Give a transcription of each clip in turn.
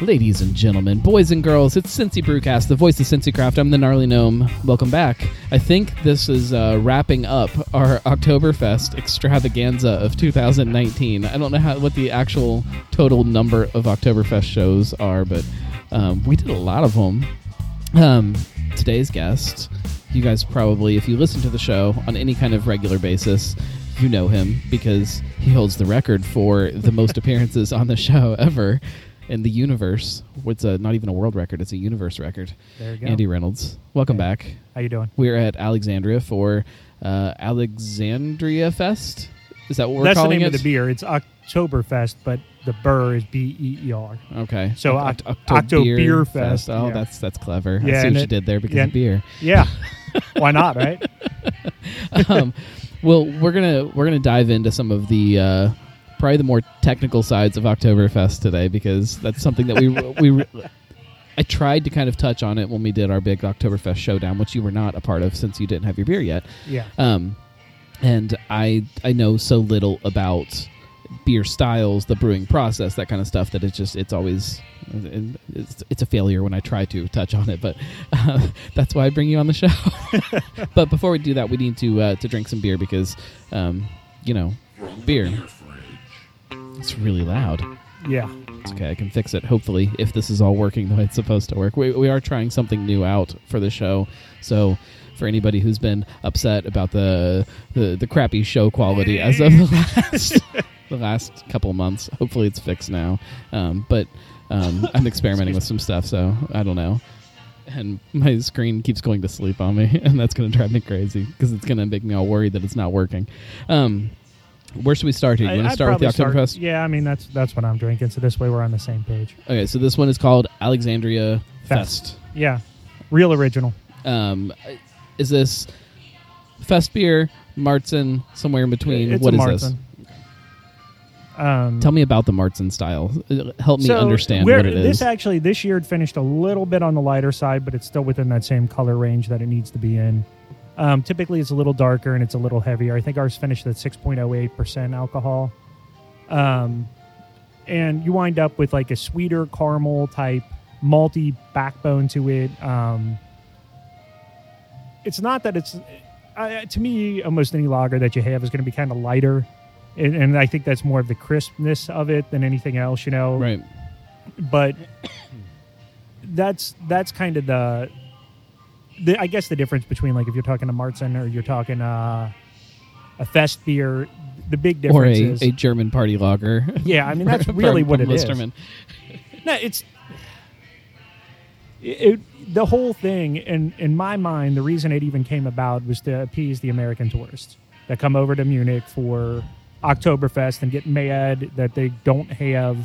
Ladies and gentlemen, boys and girls, it's Cincy Brewcast, the voice of Cincy Craft. I'm the gnarly gnome. Welcome back. I think this is uh, wrapping up our Oktoberfest extravaganza of 2019. I don't know how what the actual total number of Oktoberfest shows are, but um, we did a lot of them. Um, today's guest, you guys probably, if you listen to the show on any kind of regular basis, you know him because he holds the record for the most appearances on the show ever in the universe. It's a, not even a world record; it's a universe record. There you go. Andy Reynolds, welcome Hey. back. How you doing? We're at Alexandria for uh, Alexandria Fest. Is that what we're That's the name it? of the beer. It's Oktoberfest, but the burr is B E E R. Okay, So Oct- Oct- Octo Octo Beer Beer Fest, Oh, yeah. that's that's clever. I Yeah, see and what you did there because yeah. of beer. Yeah. Why not, right? um, well, we're gonna we're gonna dive into some of the uh, probably the more technical sides of Oktoberfest today because that's something that we we I tried to kind of touch on it when we did our big Oktoberfest showdown, which you were not a part of since you didn't have your beer yet. Yeah. Um, and I I know so little about beer styles, the brewing process, that kind of stuff that it's just it's always it's, it's a failure when I try to touch on it. But uh, that's why I bring you on the show. but before we do that, we need to uh, to drink some beer because um, you know beer. It's really loud. Yeah. It's okay. I can fix it. Hopefully, if this is all working the way it's supposed to work. We, we are trying something new out for the show. So, for anybody who's been upset about the the, the crappy show quality as of the last the last couple months, hopefully it's fixed now. Um, but um, I'm experimenting with some stuff, so I don't know. And my screen keeps going to sleep on me, and that's going to drive me crazy because it's going to make me all worried that it's not working. Um, where should we start here? You want to start with the Oktoberfest? Yeah, I mean that's that's what I'm drinking. So this way we're on the same page. Okay, so this one is called Alexandria Fest. Fest. Yeah. Real original. Um, is this Fest beer, Marzen, somewhere in between? It's What a is Marzen. Um, this? Tell me about the Marzen style. Uh, Help me so understand we're- what it is. This actually this year it finished a little bit on the lighter side, but it's still within that same color range that it needs to be in. Um, typically, it's a little darker and it's a little heavier. I think ours finished at six point oh eight percent alcohol, um, and you wind up with like a sweeter caramel type malty backbone to it. Um, it's not that it's uh, to me almost any lager that you have is going to be kind of lighter, and, and I think that's more of the crispness of it than anything else. You know, right. but that's that's kind of the, the I guess the difference between like if you're talking to Marzen or you're talking uh, a Fest beer, the big Or difference a, is a German party lager. yeah. I mean that's from- really what from it is. Listermann. No, it's it, it- the whole thing. In in my mind, the reason it even came about was to appease the American tourists that come over to Munich for Oktoberfest and get mad that they don't have,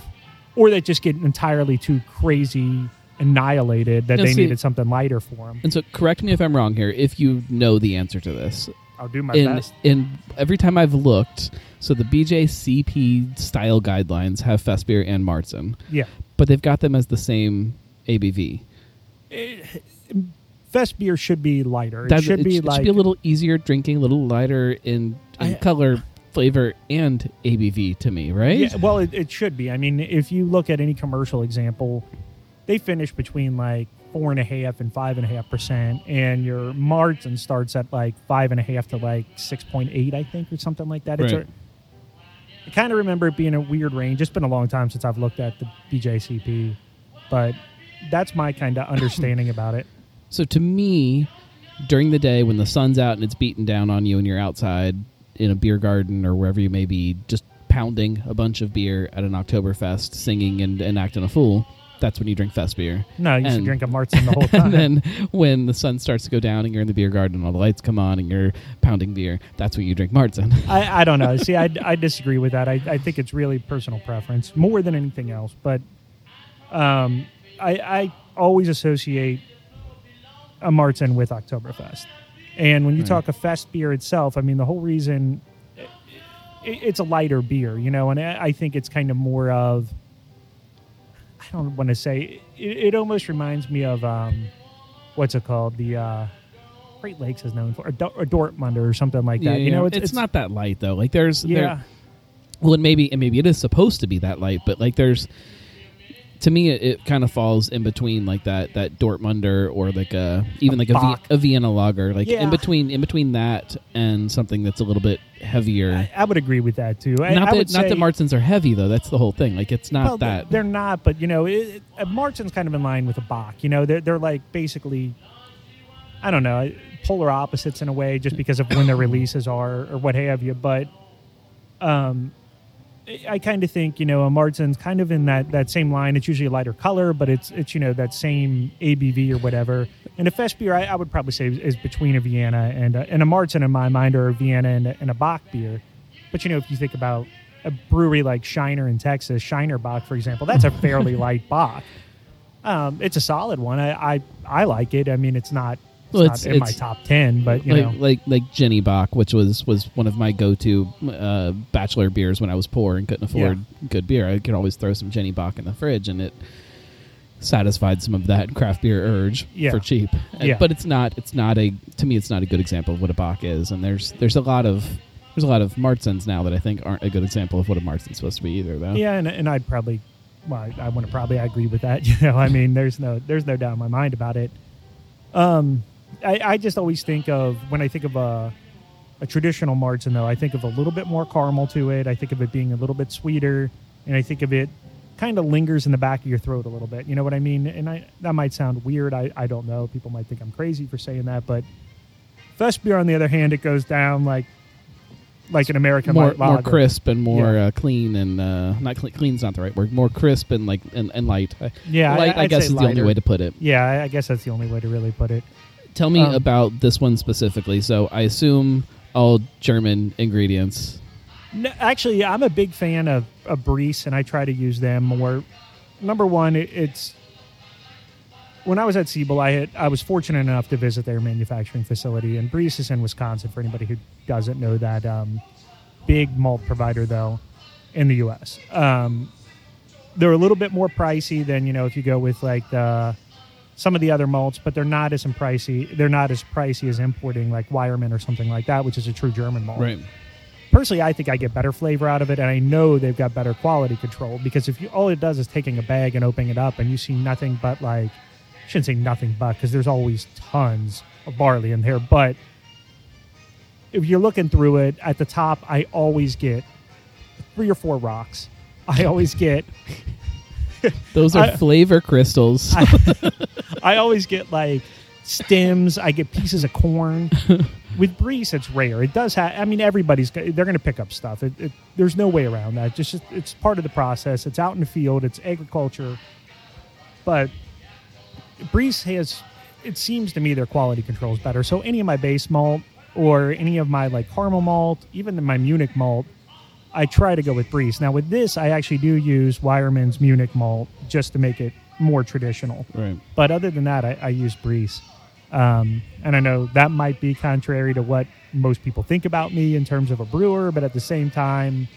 or that just get entirely too crazy annihilated that Now, they see- needed something lighter for them. And so, correct me if I'm wrong here. If you know the answer to this, I'll do my in best. in every time I've looked, so the BJCP style guidelines have Fest beer and Marzen, Yeah, but they've got them as the same ABV. Eh, Fest beer should be lighter. It That- should be it like should be a little easier drinking, a little lighter in, in I- color, flavor, and ABV to me, right? Yeah, well, it, it should be. I mean, if you look at any commercial example, they finish between like four and a half and five and a half percent, and your Marzen starts at like five and a half to like six point eight, I think, or something like that. It's a, I kind of remember it being a weird range. It's been a long time since I've looked at the BJCP, but that's my kind of understanding about it. So to me, during the day when the sun's out and it's beating down on you and you're outside in a beer garden or wherever you may be, just pounding a bunch of beer at an Oktoberfest, singing and, and acting a fool, that's when you drink fest beer. No, you should drink a Marzen the whole time. and then when the sun starts to go down and you're in the beer garden and all the lights come on and you're pounding beer, that's when you drink Marzen. I, I don't know. See, I, I disagree with that. I, I think it's really personal preference more than anything else. But um, I, I always associate a Marzen with Oktoberfest. And when you Right. talk a fest beer itself, I mean, the whole reason it, it's a lighter beer, you know, and I, I think it's kind of more of, I don't want to say, it, it almost reminds me of, um, what's it called? The, uh, Great Lakes is known for, a, Dor- a Dortmunder or something like that. you know, it's, not that light though. Like there's there- yeah. well, and maybe and maybe it is supposed to be that light, but like there's to me it, it kind of falls in between like that that Dortmunder or like a even A like a, v, a Vienna lager like Yeah. in between in between that and something that's a little bit heavier. I, I would agree with that too. I, not I that not that Marzens are heavy though. That's the whole thing. Like it's not well, that. they're not, but you know, it, it, uh, Marzen's kind of in line with a Bock. You know, they're they're like basically, I don't know, polar opposites in a way, just because of when their releases are or what have you. But um, I- kind of think you know a Marzen's kind of in that that same line. It's usually a lighter color, but it's it's you know that same ABV or whatever. And a Fest beer, I, I would probably say is, is between a Vienna and a, and a Marzen in my mind, or a Vienna and a, and a Bock beer. But you know, if you think about a brewery like Shiner in Texas, Shiner Bock, for example, that's a fairly light Bock. Um, it's a solid one. I, I I like it. I mean, it's not, Well, not it's- in my top ten, but you like, know, like like Genny Bock, which was was one of my go to uh, bachelor beers when I was poor and couldn't afford good beer. I could always throw some Genny Bock in the fridge, and it satisfied some of that craft beer urge Yeah. for cheap. Yeah. But it's not it's not a to me it's not a good example of what a Bock is. And there's there's a lot of there's a lot of Marzens now that I think aren't a good example of what a Marzen's supposed to be either, though. yeah, and, and I'd probably, well, I, I want to probably agree with that. You know, I mean, there's no there's no doubt in my mind about it. Um, I, I just always think of when I think of a a traditional Marzen, though, I think of a little bit more caramel to it. I think of it being a little bit sweeter, and I think of it kind of lingers in the back of your throat a little bit. You know what I mean? And I that might sound weird. I, I don't know. People might think I'm crazy for saying that, but Fest beer, on the other hand, it goes down like like an American more more crisp and more Yeah. uh, clean and uh, not cle clean's not the right word. More crisp and like and, and light. Yeah, light. I, I'd guess is the only way to put it. Yeah, I- I guess that's the only way to really put it. Tell me Um, about this one specifically. So I assume all German ingredients. No, actually, I'm a big fan of, of Briess, and I try to use them more. Number one, it, it's when I was at Siebel, I had I was fortunate enough to visit their manufacturing facility, and Briess is in Wisconsin. For anybody who doesn't know that, um, big malt provider though in the U.S. Um, they're a little bit more pricey than you know if you go with like the some of the other malts, but they're not as pricey. They're not as pricey as importing like Weyermann or something like that, which is a true German malt Right. personally i think i get better flavor out of it and i know they've got better quality control because if you all it does is taking a bag and opening it up and you see nothing but like I shouldn't say nothing but because there's always tons of barley in there but if you're looking through it at the top i always get three or four rocks i always get Those are I- flavor crystals. I always get like stems. I get pieces of corn. With Briess, it's rare. It does have. I mean, everybody's they're going to pick up stuff. It, it, there's no way around that. Just it's part of the process. It's out in the field. It's agriculture. But Briess has. It seems to me their quality control is better. So any of my base malt or any of my like caramel malt, even my Munich malt, I try to go with Briess. Now with this, I actually do use Weyermann's Munich malt just to make it more traditional. right. But other than that, I, I use Briess. Um, and I know that might be contrary to what most people think about me in terms of a brewer, but at the same time,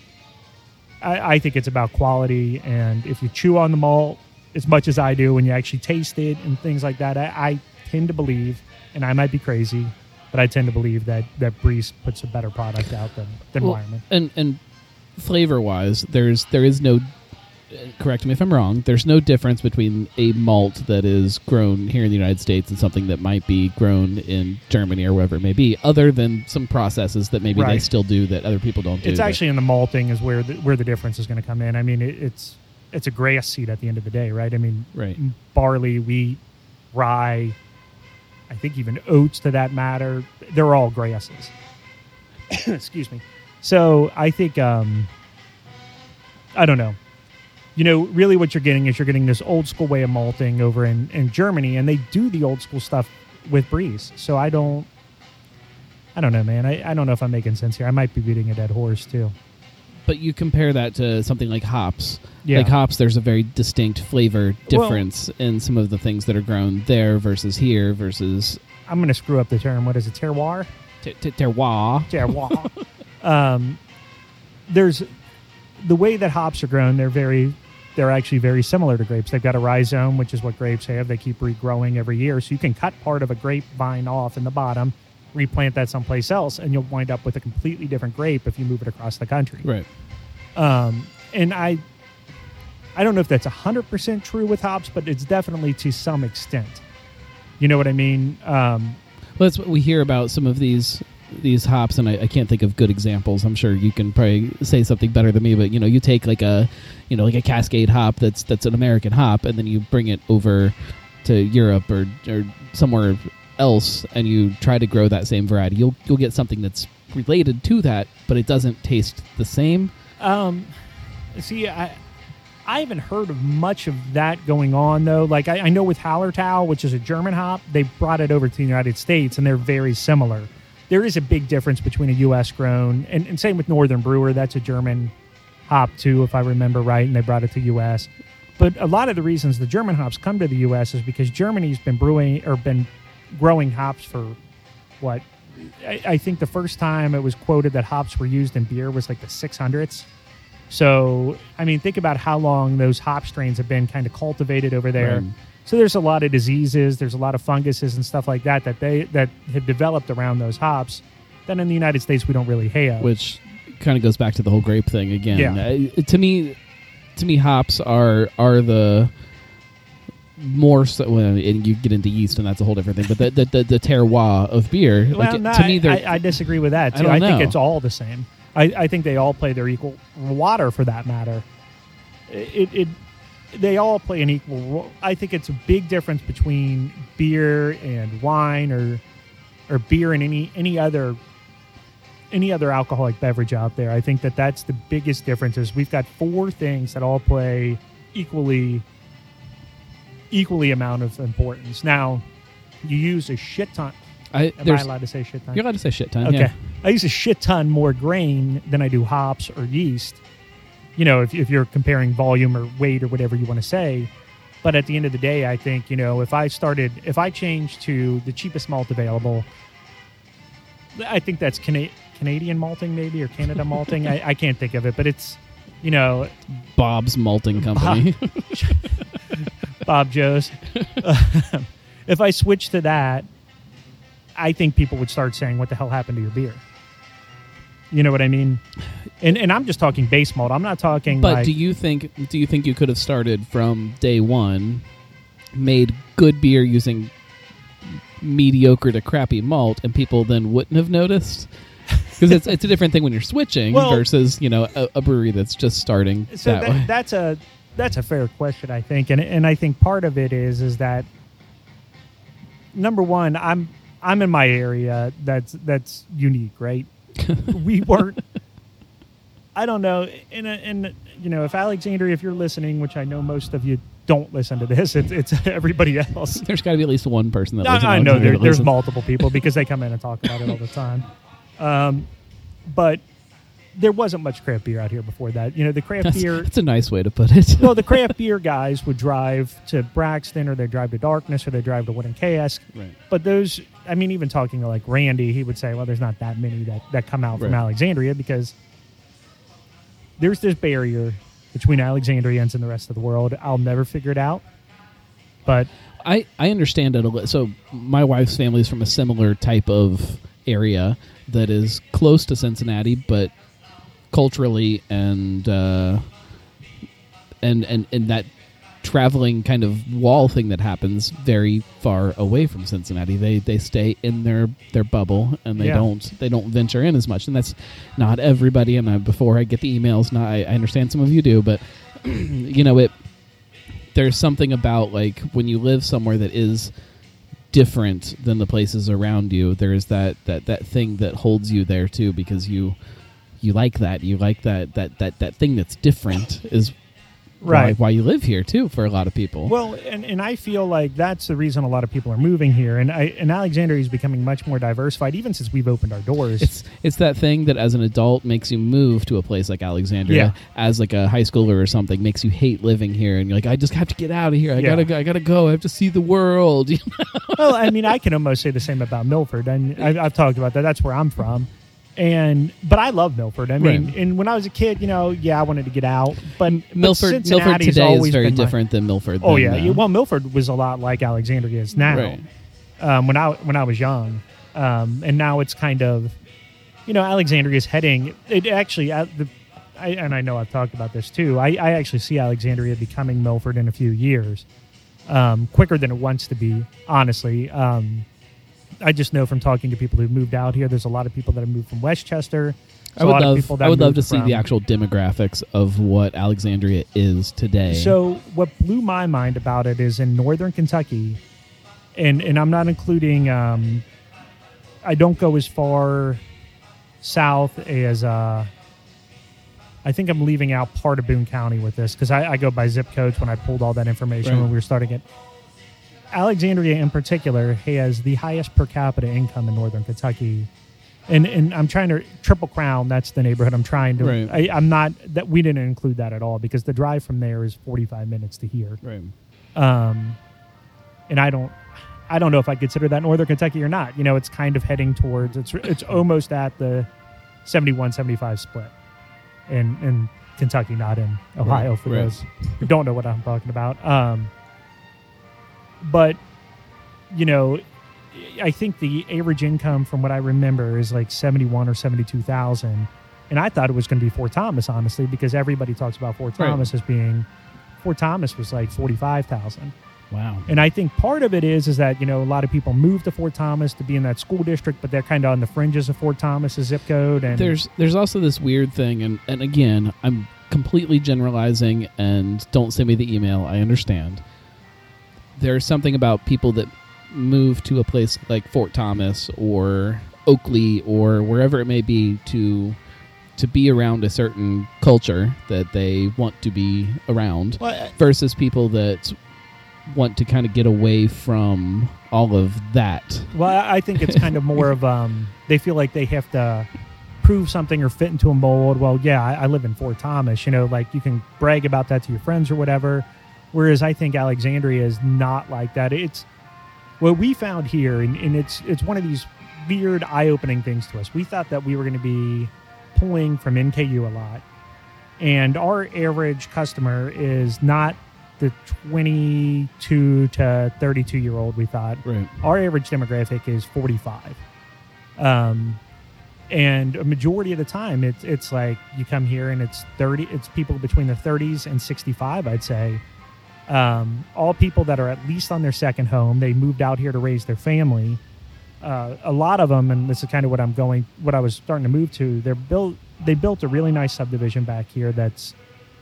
I, I think it's about quality. And if you chew on the malt as much as I do and you actually taste it and things like that, I, I tend to believe, and I might be crazy, but I tend to believe that, that Breeze puts a better product out than, than Well, Weyermann. and and flavor wise, there's there is no. Correct me if I'm wrong. There's no difference between a malt that is grown here in the United States and something that might be grown in Germany or wherever it may be, other than some processes that maybe they Right. still do that other people don't do. It's that- actually in the malting is where the, where the difference is going to come in. I mean, it, it's it's a grass seed at the end of the day, right? I mean, Right. barley, wheat, rye, I think even oats to that matter, they're all grasses. Excuse me. So I think um, I don't know. You know, really, what you're getting is you're getting this old school way of malting over in, in Germany, and they do the old school stuff with Briess. So I don't, I don't know, man. I, I don't know if I'm making sense here. I might be beating a dead horse too. But you compare that to something like hops. Yeah. Like hops, there's a very distinct flavor Well- difference in some of the things that are grown there versus here versus I'm going to screw up the term. What is it? Terroir. t- t- terroir. Terroir. um, there's the way that hops are grown. They're very, they're actually very similar to grapes. They've got a rhizome, which is what grapes have. They keep regrowing every year, so you can cut part of a grapevine off in the bottom, replant that someplace else, and you'll wind up with a completely different grape if you move it across the country. Right. Um, and I, I don't know if that's 100% true with hops, but it's definitely to some extent. You know what I mean? Um, Well, that's what we hear about some of these these hops, and I, I can't think of good examples. I'm sure you can probably say something better than me, but you know, you take like a you know like a Cascade hop that's that's an American hop, and then you bring it over to Europe or or somewhere else, and you try to grow that same variety. You'll you'll get something that's related to that, but it doesn't taste the same. Um, see, I I haven't heard of much of that going on though. Like I, I know with Hallertau, which is a German hop, they brought it over to the United States, and they're very similar. There is a big difference between a U.S. grown and, and same with Northern Brewer. That's a German hop too, if I remember right, and they brought it to U.S. But a lot of the reasons the German hops come to the U.S. is because Germany's been brewing or been growing hops for what I, I think the first time it was quoted that hops were used in beer was like the 600s. So, I mean, think about how long those hop strains have been kind of cultivated over there. Right. So there's a lot of diseases, there's a lot of funguses and stuff like that that they that have developed around those hops. That in the United States we don't really have. which kind of goes back to the whole grape thing again. Yeah. Uh, to me, to me, hops are are the more so. Well, and you get into yeast, and that's a whole different thing. But the the, the, the terroir of beer, well, like no, to me, I, I, I disagree with that too. don't I, think it's all the same. I, I think they all play their equal water for that matter. It, it they all play an equal role. I think it's a big difference between beer and wine or or beer and any any other any other alcoholic beverage out there. I think that that's the biggest difference is we've got four things that all play equally equally amount of importance. Now, you use a shit ton. I, Am I allowed to say shit ton? you're allowed to say shit ton. Okay. Yeah. I use a shit ton more grain than I do hops or yeast. You know, if, if you're comparing volume or weight or whatever you want to say. But at the end of the day, I think, you know, if I started, if I changed to the cheapest malt available, I think that's Cana- Canadian malting maybe or Canada malting. I, I can't think of it, but it's, you know, Bob's Malting Company. Bob Joe's. if I switch to that, I think people would start saying, "What the hell happened to your beer?" You know what I mean? And and I'm just talking base malt. I'm not talking. but like, do you think do you think you could have started from day one, made good beer using mediocre to crappy malt, and people then wouldn't have noticed? Because it's it's a different thing when you're switching Well- versus you know a, a brewery that's just starting so that, that, that's a that's a fair question, I think, and and I think part of it is is that number one, I'm I'm in my area that's that's unique, right? we weren't. I don't know, and and you know, if Alexandria, if you're listening, which I know most of you don't listen to this, it's it's everybody else. There's got to be at least one person that. No, I know there, there's multiple people because they come in and talk about it all the time. Um, but there wasn't much craft beer out here before that. You know, the craft That's, beer. that's a nice way to put it. well, the craft beer guys would drive to Braxton, or they drive to Darkness, or they drive to Wooden Cask. right. But those, I mean, even talking to like Randy, he would say, well, there's not that many that, that come out from Right. Alexandria because there's this barrier between Alexandrians and the rest of the world. I'll never figure it out. But I, I understand it a little. So my wife's family is from a similar type of area that is close to Cincinnati, but culturally and uh, and and and that traveling kind of wall thing that happens very far away from Cincinnati. They they stay in their their bubble and they Yeah. don't they don't venture in as much. And that's not everybody. And I, before I get the emails, not I, I understand some of you do, but you know it. There's something about like when you live somewhere that is different than the places around you. There's that that that thing that holds you there too because you you like that. You like that that that that thing that's different is Right. why, why you live here too for a lot of people. Well, and, and I feel like that's the reason a lot of people are moving here, and I and Alexandria is becoming much more diversified, even since we've opened our doors. it's it's that thing that as an adult makes you move to a place like Alexandria Yeah. as like a high schooler or something makes you hate living here and you're like I just have to get out of here. I Yeah. gotta go, I gotta go. I have to see the world. well, I mean, I can almost say the same about Milford, and I, I've talked about that. That's where I'm from, and but I love Milford. I mean, Right. and when I was a kid, you know, yeah, I wanted to get out, but Milford but Milford today is very different than Milford. oh than, yeah, uh, well, Milford was a lot like Alexandria is now. Right. um, when I when I was young, um, and now it's kind of, you know, Alexandria is heading. It actually uh, the I, and I know I've talked about this too. I, I actually see Alexandria becoming Milford in a few years, um, quicker than it wants to be. Honestly, um, I just know from talking to people who've moved out here. There's a lot of people that have moved from Westchester. I would love. I would love to see the actual demographics of what Alexandria is today. So, what blew my mind about it is in northern Kentucky, and and I'm not including. Um, I don't go as far south as. Uh, I think I'm leaving out part of Boone County with this because I, I, go by zip codes when I pulled all that information right. when we were starting it. Alexandria, in particular, has the highest per capita income in northern Kentucky and and I'm trying to triple crown. That's the neighborhood I'm trying to. Right. I, am not that we didn't include that at all because the drive from there is 45 minutes to here. Right. Um, and I don't, I don't know if I consider that Northern Kentucky or not. You know, it's kind of heading towards. It's it's almost at the 71-75 split, in in Kentucky, not in Ohio. Right. For right. those who don't know what I'm talking about. Um, but you know I think the average income from what I remember is like 71 or 72,000. And I thought it was going to be Fort Thomas, honestly, because everybody talks about Fort Thomas right. as being Fort Thomas was like 45,000. Wow. And I think part of it is is that, you know, a lot of people move to Fort Thomas to be in that school district, but they're kind of on the fringes of Fort Thomas, zip code and There's there's also this weird thing and and again, I'm completely generalizing and don't send me the email, I understand. There's something about people that move to a place like Fort Thomas or Oakley or wherever it may be to to be around a certain culture that they want to be around well, versus people that want to kind of get away from all of that. Well, I think it's kind of more of um, they feel like they have to prove something or fit into a mold. Well, yeah, I, I live in Fort Thomas. You know, like you can brag about that to your friends or whatever. Whereas I think Alexandria is not like that. It's what we found here, and, and it's it's one of these weird, eye-opening things to us. We thought that we were going to be pulling from NKU a lot, and our average customer is not the 22 to 32 year old we thought right. our average demographic is 45 um, and a majority of the time it's it's like you come here and it's 30 it's people between the 30s and 65 i'd say um, all people that are at least on their second home. They moved out here to raise their family. Uh, a lot of them, and this is kind of what I'm going, what I was starting to move to. They're built. They built a really nice subdivision back here. That's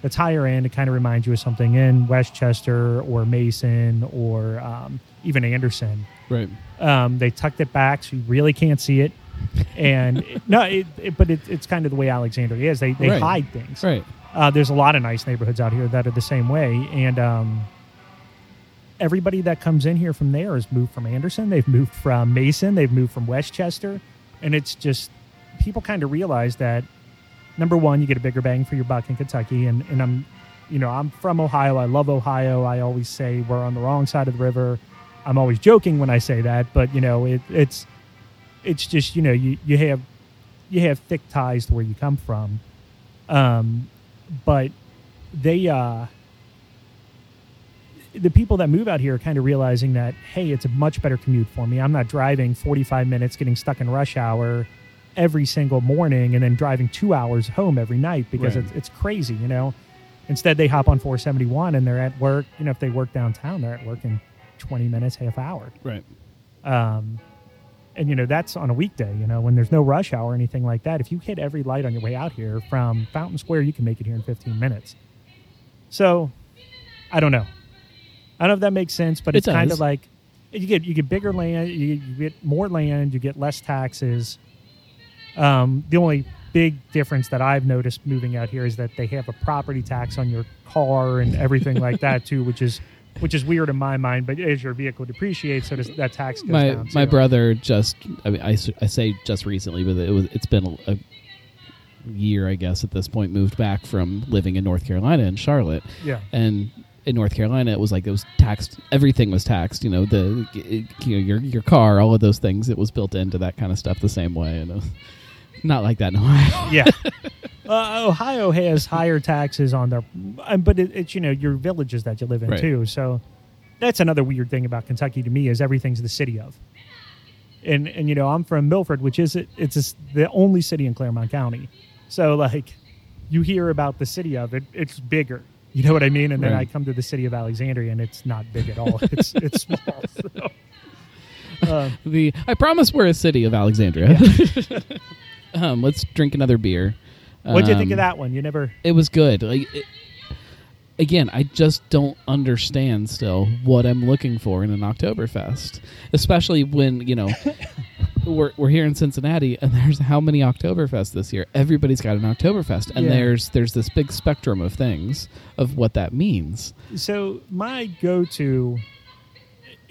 that's higher end. It kind of reminds you of something in Westchester or Mason or um, even Anderson. Right. Um, they tucked it back, so you really can't see it. And no, it, it, but it, it's kind of the way Alexandria is. They they right. hide things. Right. Uh, there's a lot of nice neighborhoods out here that are the same way, and um, everybody that comes in here from there has moved from Anderson. They've moved from Mason. They've moved from Westchester, and it's just people kind of realize that number one, you get a bigger bang for your buck in Kentucky, and and I'm, you know, I'm from Ohio. I love Ohio. I always say we're on the wrong side of the river. I'm always joking when I say that, but you know, it, it's it's just you know you you have you have thick ties to where you come from. Um, but they uh, the people that move out here are kind of realizing that hey it's a much better commute for me. I'm not driving 45 minutes getting stuck in rush hour every single morning and then driving two hours home every night because right. it's, it's crazy you know? Instead they hop on 471 and they're at work you know if they work downtown they're at work in 20 minutes half hour. Right. Um, and you know that's on a weekday you know when there's no rush hour or anything like that. If you hit every light on your way out here from fountain square you can make it here in 15 minutes. So i don't know. I don't know if that makes sense but it's kind of like you get you get bigger land you, you, get more land you get less taxes. Um, the only big difference that i've noticed moving out here is that they have a property tax on your car and everything like that too which is which is weird in my mind. But as your vehicle depreciates, so does that tax goes my down. my brother just I mean I, I say just recently, but it was it's been a, a year I guess at this point moved back from living in North Carolina in Charlotte. Yeah, and in North Carolina, it was like it was taxed. Everything was taxed. You know, the you know your your car, all of those things. It was built into that kind of stuff the same way. And not like that in Ohio. yeah, uh, Ohio has higher taxes on their, um, but it, it's you know your villages that you live in right. too. So that's another weird thing about Kentucky to me is everything's the city of. And and you know I'm from Milford, which is it's the only city in Clermont County. So like, you hear about the city of it, it's bigger. You know what I mean? And then Right. I come to the city of Alexandria, and it's not big at all. It's it's small. So, uh, The I promise we're a city of Alexandria. um, let's drink another beer. what'd you think Um, of that one? You never. It was good. Like it, again, I just don't understand still what I'm looking for in an Oktoberfest, especially when you know we're we're here in Cincinnati and there's how many Oktoberfest this year? Everybody's got an Oktoberfest, and Yeah. there's there's this big spectrum of things of what that means. So my go-to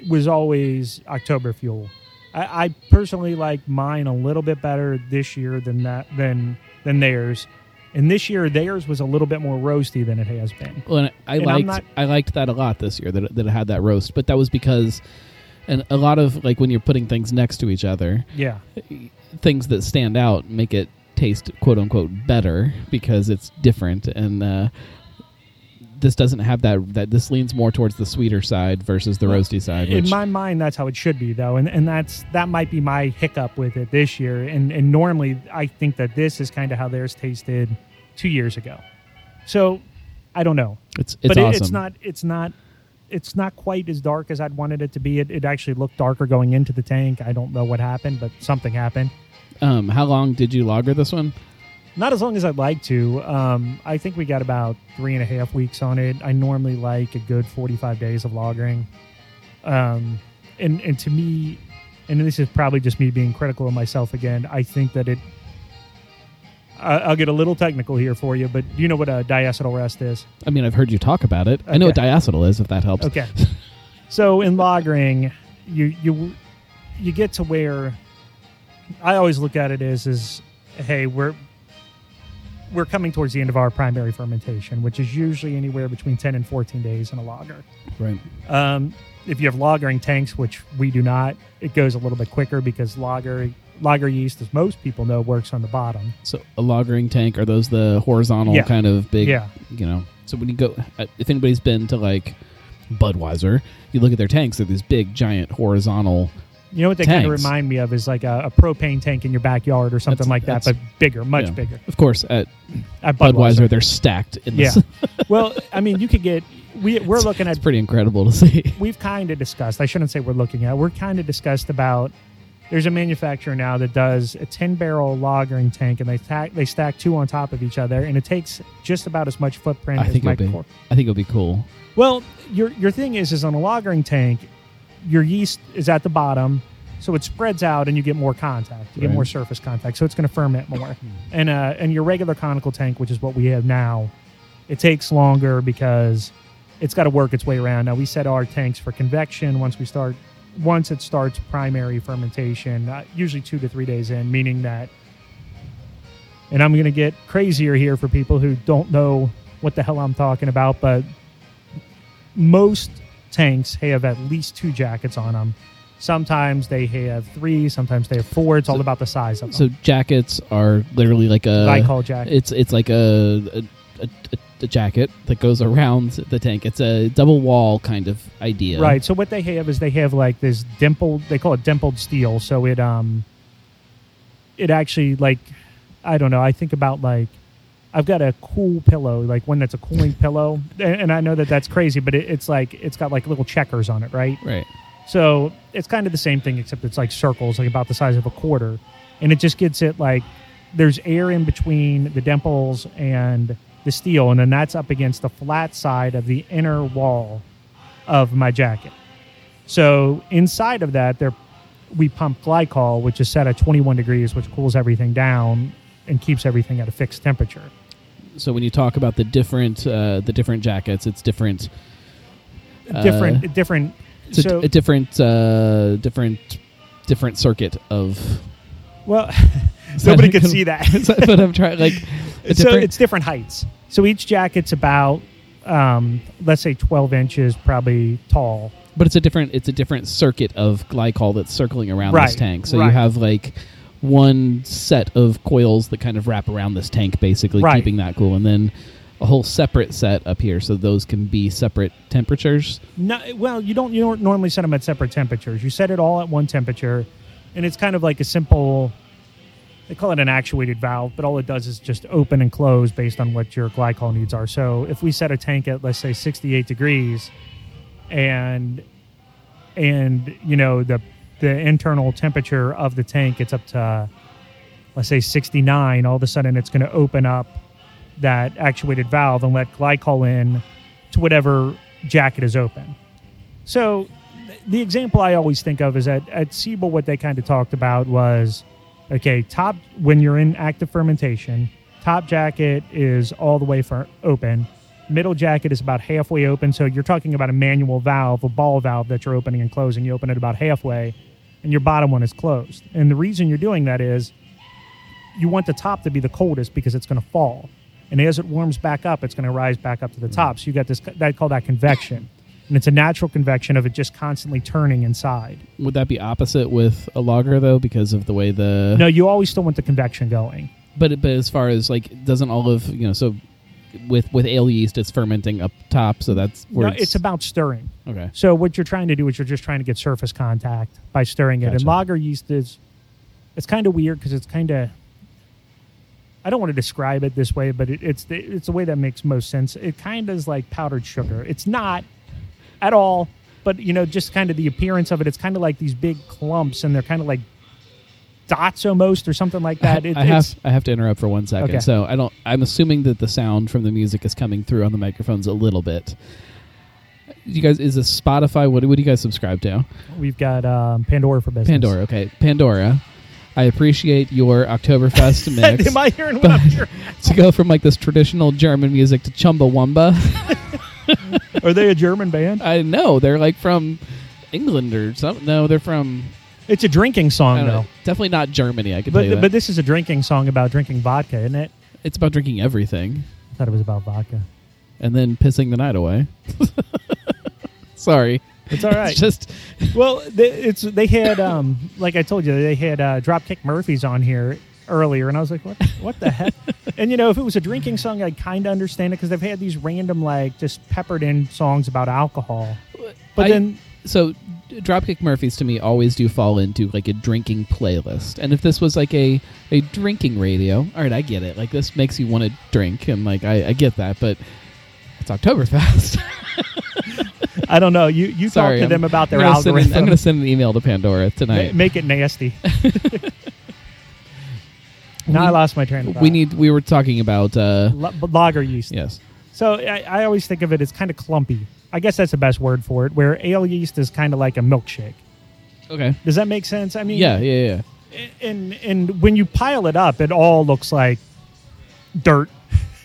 was always October Fuel. I, I personally like mine a little bit better this year than that than than theirs. And this year theirs was a little bit more roasty than it has been. Well, and I And liked not- I liked that a lot this year that it, that it had that roast, but that was because. And a lot of like when you're putting things next to each other, Yeah. things that stand out make it taste quote unquote better because it's different and uh, this doesn't have that that this leans more towards the sweeter side versus the roasty side In my mind, that's how it should be, though, and and that's that might be my hiccup with it this year. And and normally, I think that this is kind of how theirs tasted two years ago. So, I don't know, it's it's but it, it's not it's not it's not quite as dark as I'd wanted it to be. It, it actually looked darker going into the tank. I don't know what happened, but something happened. um how long did you lager this one Not as long as I'd like to. Um, I think we got about three and a half weeks on it. I normally like a good 45 days of lagering. Um, and, and to me, and this is probably just me being critical of myself again, I think that it. I- I'll get a little technical here for you, but do you know what a diacetyl rest is? i mean i've heard you talk about it i know what Okay. diacetyl is if that helps Okay. so in lagering, you you you get to where I always look at it as is hey, we're we're coming towards the end of our primary fermentation, which is usually anywhere between 10 and 14 days in a lager. right Um, if you have lagering tanks, which we do not, it goes a little bit quicker because lager lager yeast, as most people know, works on the bottom. so a lagering tank are those the horizontal Yeah. kind of big Yeah. you know so when you go uh, if anybody's been to like budweiser you look at their tanks they're these big giant horizontal You know what they kind of remind me of is like a, a propane tank in your backyard or something That's- like that, but bigger, much yeah. bigger. of course at At budweiser, they're stacked in Yeah. this well, I mean, you could get we we're looking it's at pretty incredible to see we've kind of discussed. I shouldn't say we're looking at. We're kind of discussed about. There's a manufacturer now that does a 10 barrel lagering tank, and they tack, they stack two on top of each other, and it takes just about as much footprint I as think my be. I think it'll be cool. Well, your your thing is is on a lagering tank, your yeast is at the bottom, so it spreads out and you get more contact. You get more surface contact, so it's going to ferment more. And uh, and your regular conical tank, which is what we have now, it takes longer because it's got to work its way around. Now we set our tanks for convection once we start once it starts primary fermentation, uh, usually two to three days in, meaning that. And I'm going to get crazier here for people who don't know what the hell I'm talking about, but most tanks have at least two jackets on them. Sometimes they have three, sometimes they have four. It's all about the size of them. So jackets are literally like a Glycol jacket. It's it's like a a, a a jacket that goes around the tank. It's a double wall kind of idea. Right. So what they have is they have like this dimpled. They call it dimpled steel. So it um, it actually like, I don't know. I think about like, I've got a cool pillow, like one that's a cooling pillow, and, and I know that that's crazy, but it, it's like it's got like little checkers on it, right? Right. So it's kind of the same thing, except it's like circles, like about the size of a quarter, and it just gets it like there's air in between the dimples and the steel, and then that's up against the flat side of the inner wall of my jacket. So inside of that, there we pump glycol, which is set at 21 degrees, which cools everything down and keeps everything at a fixed temperature. So when you talk about the different uh, the different jackets, it's different. Uh, Different, different. It's so a, different uh, different different circuit of. well, nobody could see that what I'm trying? Like, so it's different heights. So each jacket's about, um, let's say, 12 inches, probably tall. but it's a different it's a different circuit of glycol that's circling around this tank. So right. you have like one set of coils that kind of wrap around this tank, basically Right. keeping that cool, and then a whole separate set up here. So those can be separate temperatures. No, well, you don't you don't normally set them at separate temperatures. You set it all at one temperature, and it's kind of like a simple. they call it an actuated valve, but all it does is just open and close based on what your glycol needs are. So if we set a tank at let's say 68 degrees, and and you know the the internal temperature of the tank gets up to let's say 69, all of a sudden it's going to open up that actuated valve and let glycol in to whatever jacket is open. So th- the example I always think of is at, at Siebel, what they kind of talked about was okay, top when you're in active fermentation, top jacket is all the way for open. Middle jacket is about halfway open. So you're talking about a manual valve, a ball valve that you're opening and closing. You open it about halfway, and your bottom one is closed. And the reason you're doing that is you want the top to be the coldest because it's going to fall. And as it warms back up, it's going to rise back up to the top. So you got this, they call that convection. And it's a natural convection of it just constantly turning inside. Would that be opposite with a lager though, because of the way the No, you always still want the convection going. But but as far as like, doesn't all of you know? So with with ale yeast, it's fermenting up top, so that's where No, it's about stirring. okay. So what you're trying to do is you're just trying to get surface contact by stirring it. And lager yeast is it's kind of weird because it's kind of I don't want to describe it this way, but it, it's the, it's the way that makes most sense. It kind of is like powdered sugar. It's not at all, but you know, just kind of the appearance of it. It's kind of like these big clumps, and they're kind of like dots almost, or something like that. It, I have I have to interrupt for one second. Okay. So I don't. I'm assuming that the sound from the music is coming through on the microphones a little bit. You guys, is this Spotify? What, what do you guys subscribe to? we've got um, Pandora for business. Pandora. Okay, Pandora. I appreciate your Oktoberfest mix. Am I hearing what I'm hearing? to go from like this traditional German music to Chumbawamba. Are they a German band? I know they're like from England or something. No, they're from It's a drinking song, though. definitely not Germany. I can tell you But that. but this is a drinking song about drinking vodka, isn't it? it's about drinking everything I thought it was about vodka. and then pissing the night away. Sorry, It's all right. It's just well, they, it's they had um like I told you they had uh, Dropkick Murphys on here earlier, and I was like, what what the heck? And you know, if it was a drinking song, I'd kind of understand it because they've had these random like just peppered in songs about alcohol. But I- then so Dropkick Murphys to me always do fall into like a drinking playlist. And if this was like a a drinking radio, all right, I get it. Like this makes you want to drink, and like I, I get that, but it's Oktoberfest. I don't know. You you Sorry, talk to I'm- them about their I'm gonna send an- algorithm. I'm going to send an email to Pandora Ma- tonight. make it nasty. now I lost my train of thought. we need. We were talking about. uh L- lager yeast. Yes. So I, I always think of it as kind of clumpy. I guess that's the best word for it. Where ale yeast is kind of like a milkshake. Okay. Does that make sense? I mean, Yeah. Yeah. Yeah. And and when you pile it up, it all looks like dirt,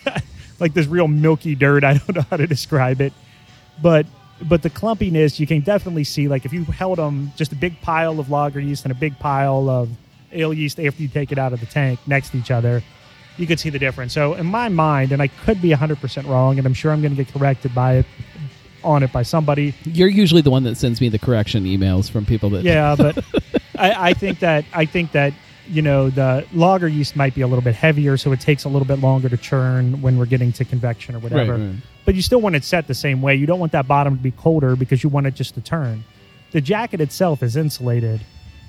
like this real milky dirt. I don't know how to describe it, but but the clumpiness you can definitely see. Like if you held them just a big pile of lager yeast and a big pile of ale yeast after you take it out of the tank next to each other, you could see the difference. So in my mind, and I could be 100% wrong, and I'm sure I'm going to get corrected by it on it by somebody. You're usually the one that sends me the correction emails from people that. Yeah, but I, I think that I think that you know the lager yeast might be a little bit heavier, so it takes a little bit longer to churn when we're getting to convection or Right, whatever. right. But you still want it set the same way. You don't want that bottom to be colder because you want it just to turn. The jacket itself is insulated,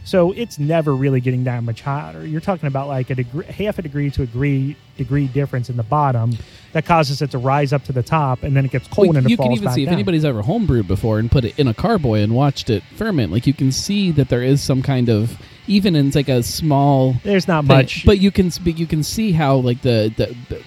so it's never really getting that much hotter. You're talking about like a degree, half a degree to a degree degree difference in the bottom that causes it to rise up to the top, and then it gets cold Well, and it you falls can even back see if anybody's ever homebrewed before and put it in a carboy and watched it ferment. Like you can see that there is some kind of even in like a small There's not thing, much, but you can but you can see how like the the. the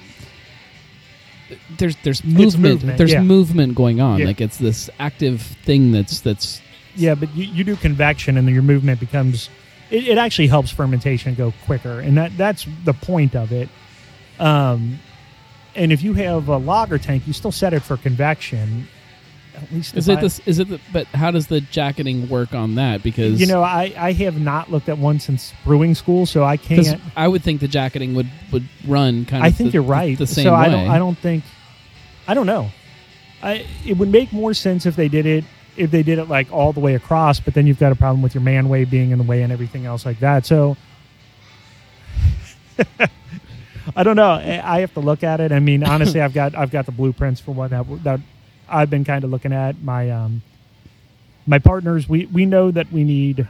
there's there's movement, movement, there's yeah. movement going on Yeah. like it's this active thing that's that's Yeah, but you, you do convection and your movement becomes it, it actually helps fermentation go quicker and that that's the point of it. Um and if you have a lager tank, you still set it for convection. At least is it I- this is it the, but how does the jacketing work on that because you know, I, I have not looked at one since brewing school, so I can't I would think the jacketing would would run kind of I think the, you're right. the, same so way I don't I don't think I don't know. I it would make more sense if they did it if they did it like all the way across, but then you've got a problem with your man way being in the way and everything else like that. So I don't know. I have to look at it. I mean, honestly, I've got I've got the blueprints for what that that I've been kind of looking at. My um my partners, we we know that we need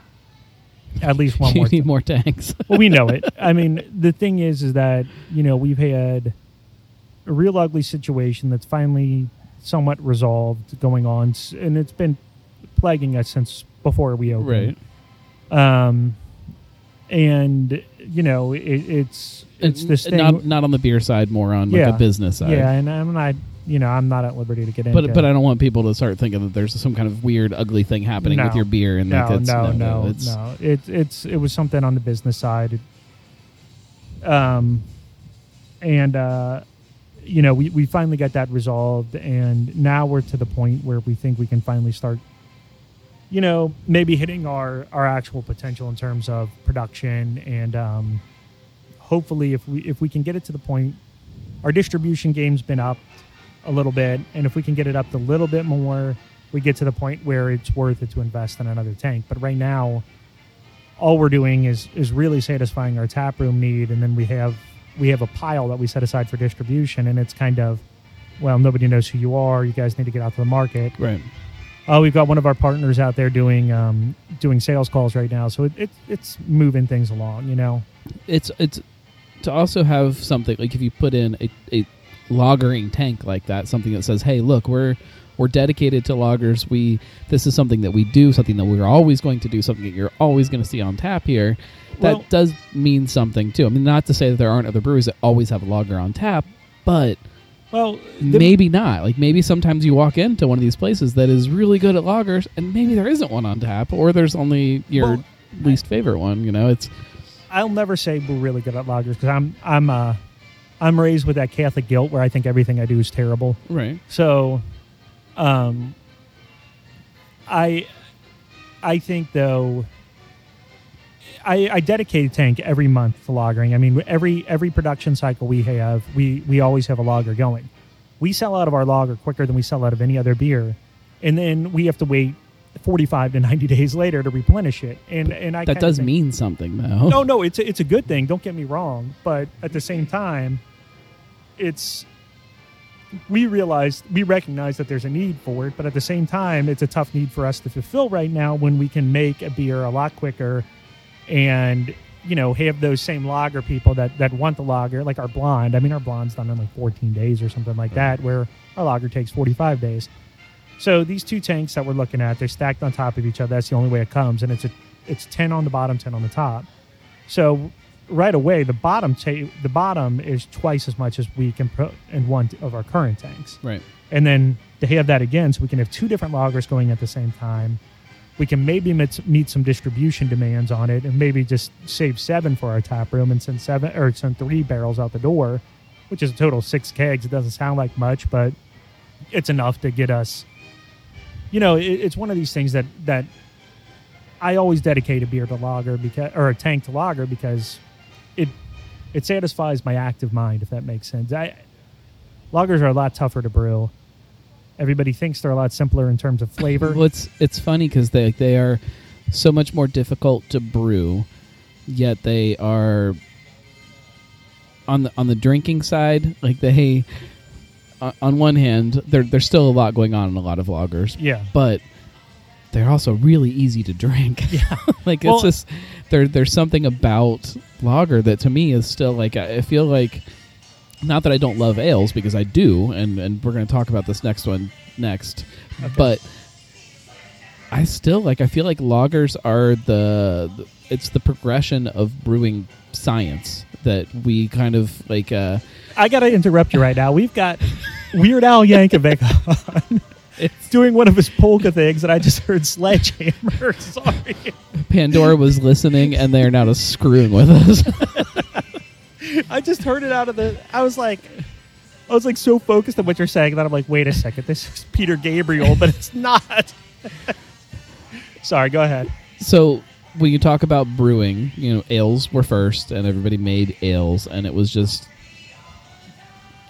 at least one you more. need more tanks. well, we know it. I mean, the thing is, is that you know we've had a real ugly situation that's finally somewhat resolved going on, and it's been plaguing us since before we opened. right. Um, and you know, it, it's it's And this thing. Not not on the beer side, more on like Yeah. a business side. yeah, and I'm not. You know, I'm not at liberty to get into. But but I don't want people to start thinking that there's some kind of weird, ugly thing happening with your beer, and no, like it's, no, no, no, it's no. It, it's it was something on the business side. Um, and uh, you know, we we finally got that resolved, and now we're to the point where we think we can finally start. You know, maybe hitting our our actual potential in terms of production, and um, hopefully, if we if we can get it to the point, our distribution game's been up a little bit, and if we can get it up a little bit more, we get to the point where it's worth it to invest in another tank. But right now, all we're doing is is really satisfying our tap room need, and then we have we have a pile that we set aside for distribution, and it's kind of well, nobody knows who you are. You guys need to get out to the market. right. Oh, we've got one of our partners out there doing um, doing sales calls right now, so it, it it's moving things along. You know, It's it's to also have something like if you put in a, a lagering tank like that, something that says, "Hey, look, we're we're dedicated to lagers. We this is something that we do, something that we're always going to do, something that you're always going to see on tap here." That Well- does mean something too. I mean, not to say that there aren't other breweries that always have a lager on tap, but well, maybe not. Like maybe sometimes you walk into one of these places that is really good at lagers, and maybe there isn't one on tap, or there's only your Well, least favorite one. You know, it's I'll never say we're really good at lagers because I'm I'm uh I'm raised with that Catholic guilt where I think everything I do is terrible. right. So, um, I, I think though, I, I dedicate a tank every month to lagering. I mean, every every production cycle we have, we we always have a lager going. We sell out of our lager quicker than we sell out of any other beer, and then we have to wait forty five to ninety days later to replenish it. And and I That does think- mean something, though. no, no, it's a, it's a good thing. Don't get me wrong, but at the same time, it's we realize we recognize that there's a need for it, but at the same time, it's a tough need for us to fulfill right now when we can make a beer a lot quicker and you know have those same lager people that that want the lager like our blonde. I mean our blonde's done in like 14 days or something like that where our lager takes 45 days. So these two tanks that we're looking at they're stacked on top of each other. That's the only way it comes and it's a it's 10 on the bottom 10 on the top. So right away the bottom ta- the bottom is twice as much as we can put in one of our current tanks. Right. and then to have that again so we can have two different lagers going at the same time. We can maybe meet, meet some distribution demands on it and maybe just save seven for our tap room and send seven or send three barrels out the door which is a total of six kegs. It doesn't sound like much but it's enough to get us you know it, it's one of these things that that i always dedicate a beer to lager because or a tank to lager because it satisfies my active mind if that makes sense i lagers are a lot tougher to brew everybody thinks they're a lot simpler in terms of flavor Well, it's it's funny because they they are so much more difficult to brew, yet they are on the on the drinking side. Like they, on- on one hand, there there's still a lot going on in a lot of lagers, yeah but they're also really easy to drink. yeah like Well- it's just there there's something about lager that to me is still like I feel like not that I don't love ales because I do and and we're going to talk about this next one next Okay. but I still like I feel like lagers are the, the it's the progression of brewing science that we kind of like uh i gotta interrupt you right now we've got weird al yankovic on it's doing one of his polka things and i just heard sledgehammer sorry Pandora was listening and they are now just screwing with us. I just heard it out of the. I was like, I was like so focused on what you're saying that I'm like, wait a second, this is Peter Gabriel, but it's not. Sorry, go ahead. So when you talk about brewing, you know, ales were first, and everybody made ales, and it was just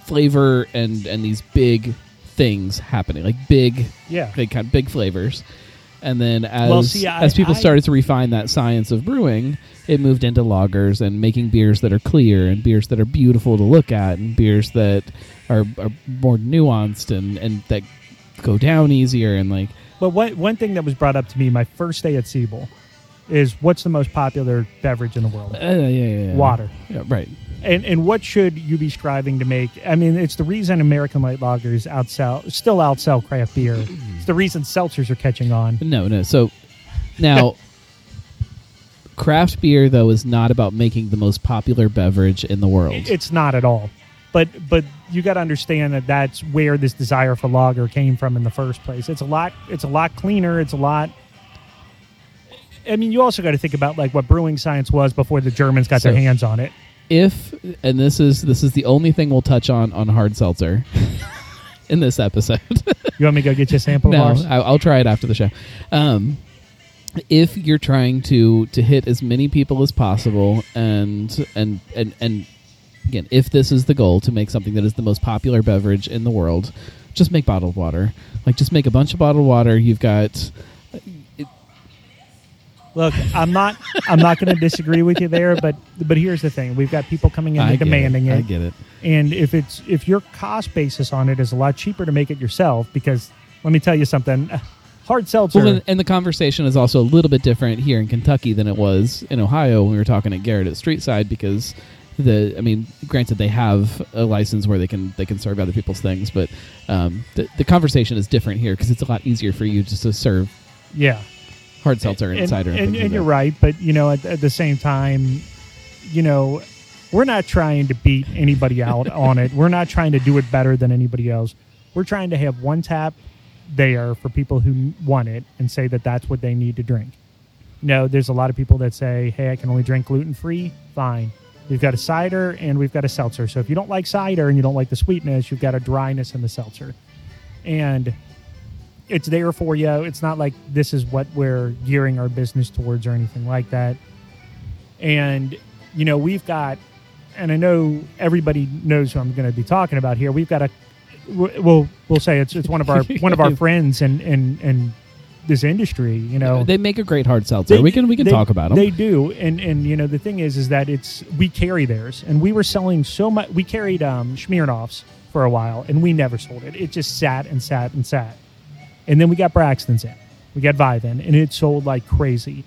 flavor and and these big things happening, like big, Yeah, big kind, of big flavors. And then as Well, see, I- as people I- started to refine that science of brewing, it moved into lagers and making beers that are clear and beers that are beautiful to look at and beers that are, are more nuanced and and that go down easier and like but one one thing that was brought up to me my first day at Siebel, is what's the most popular beverage in the world? Uh, yeah, yeah, yeah. Water. Yeah, right. And and what should you be striving to make? I mean, it's the reason American light lagers outsell still outsell craft beer. It's the reason seltzers are catching on. No, no. So now, craft beer though is not about making the most popular beverage in the world. It's not at all. But but you got to understand that that's where this desire for lager came from in the first place. It's a lot. It's a lot cleaner. It's a lot. I mean, you also got to think about like what brewing science was before the Germans got So- their hands on it. If and this is this is the only thing we'll touch on on hard seltzer in this episode. You want me to go get you a sample no, of ours? I, I'll try it after the show. Um, if you're trying to to hit as many people as possible, and and and and again, if this is the goal to make something that is the most popular beverage in the world, just make bottled water. Like, just make a bunch of bottled water. You've got Look, I'm not. I'm not going to disagree with you there, but but here's the thing: we've got people coming in and demanding it. it. I get it. And if it's if your cost basis on it is a lot cheaper to make it yourself, because let me tell you something, hard seltzer. Well, and- and the conversation is also a little bit different here in Kentucky than it was in Ohio when we were talking at Garrett at Streetside because the I mean, granted they have a license where they can they can serve other people's things, but um, the the conversation is different here because it's a lot easier for you just to serve yeah, hard seltzer and, and, cider. and, things and you're right, but you know, at, at the same time, you know, we're not trying to beat anybody out on it. We're not trying to do it better than anybody else. We're trying to have one tap there for people who want it and say that that's what they need to drink. You know, there's a lot of people that say, "Hey, I can only drink gluten free." Fine. We've got a cider and we've got a seltzer. So if you don't like cider and you don't like the sweetness, you've got a dryness in the seltzer. And it's there for you. It's not like this is what we're gearing our business towards or anything like that. And you know, we've got, and I know everybody knows who I'm going to be talking about here. We've got a, we'll we'll say it's it's one of our one of our friends and, and, in this industry. You know, they make a great hard seltzer. we can we can they- talk about them. They do, and and you know the thing is, is that it's we carry theirs, and we were selling so much. We carried um, Smirnoffs for a while, and we never sold it. It just sat and sat and sat, and then we got Braxton's in, we got Vive in, and it sold like crazy,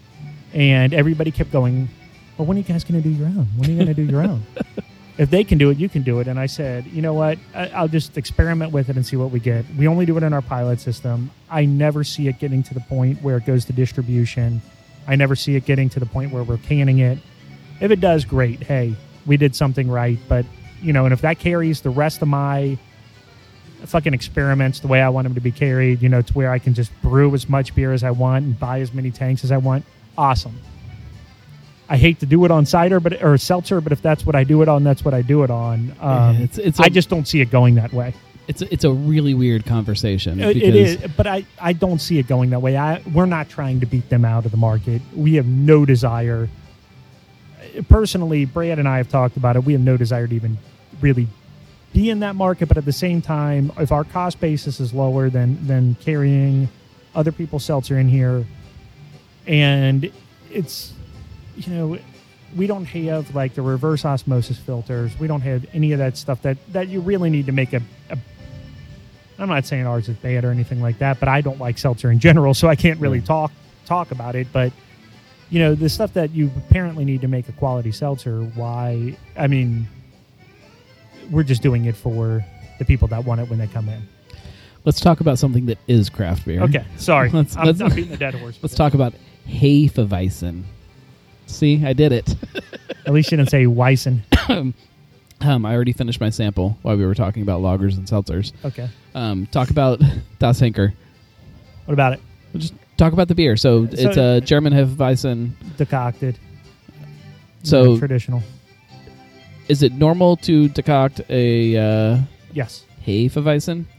and everybody kept going. Well, when are you guys going to do your own? When are you going to do your own? If they can do it, you can do it. And I said, you know what? I'll just experiment with it and see what we get. We only do it in our pilot system. I never see it getting to the point where it goes to distribution. I never see it getting to the point where we're canning it. If it does, great. Hey, we did something right. But, you know, and if that carries the rest of my fucking experiments the way I want them to be carried, you know, to where I can just brew as much beer as I want and buy as many tanks as I want, awesome. I hate to do it on cider, but or seltzer, but if that's what I do it on, that's what I do it on. Um, Yeah, it's- it's I a- just don't see it going that way. it's a, it's a really weird conversation. It- because it is, but I, I don't see it going that way. I we're not trying to beat them out of the market. We have no desire. Personally, Brad and I have talked about it. We have no desire to even really be in that market. But at the same time, if our cost basis is lower than than carrying other people's seltzer in here, and it's you know we don't have like the reverse osmosis filters. We don't have any of that stuff that that you really need to make a, a I'm not saying ours is bad or anything like that, but I don't like seltzer in general, so I can't really talk talk about it. But you know, the stuff that you apparently need to make a quality seltzer, why? I mean, we're just doing it for the people that want it when they come in. let's talk about something that is craft beer. Okay, sorry, Let's- I'm, let's- I'm beating the dead horse. with Let's it. talk about Hefeweizen. See, I did it. At least you didn't say Weissen. Um, I already finished my sample while we were talking about lagers and seltzers. Okay, Um, talk about Das Henker. what about it? We'll just talk about the beer. So, it's a German Hefeweizen. Decocted. So- traditional. Is it normal to decoct a uh, Yes. Hefeweizen?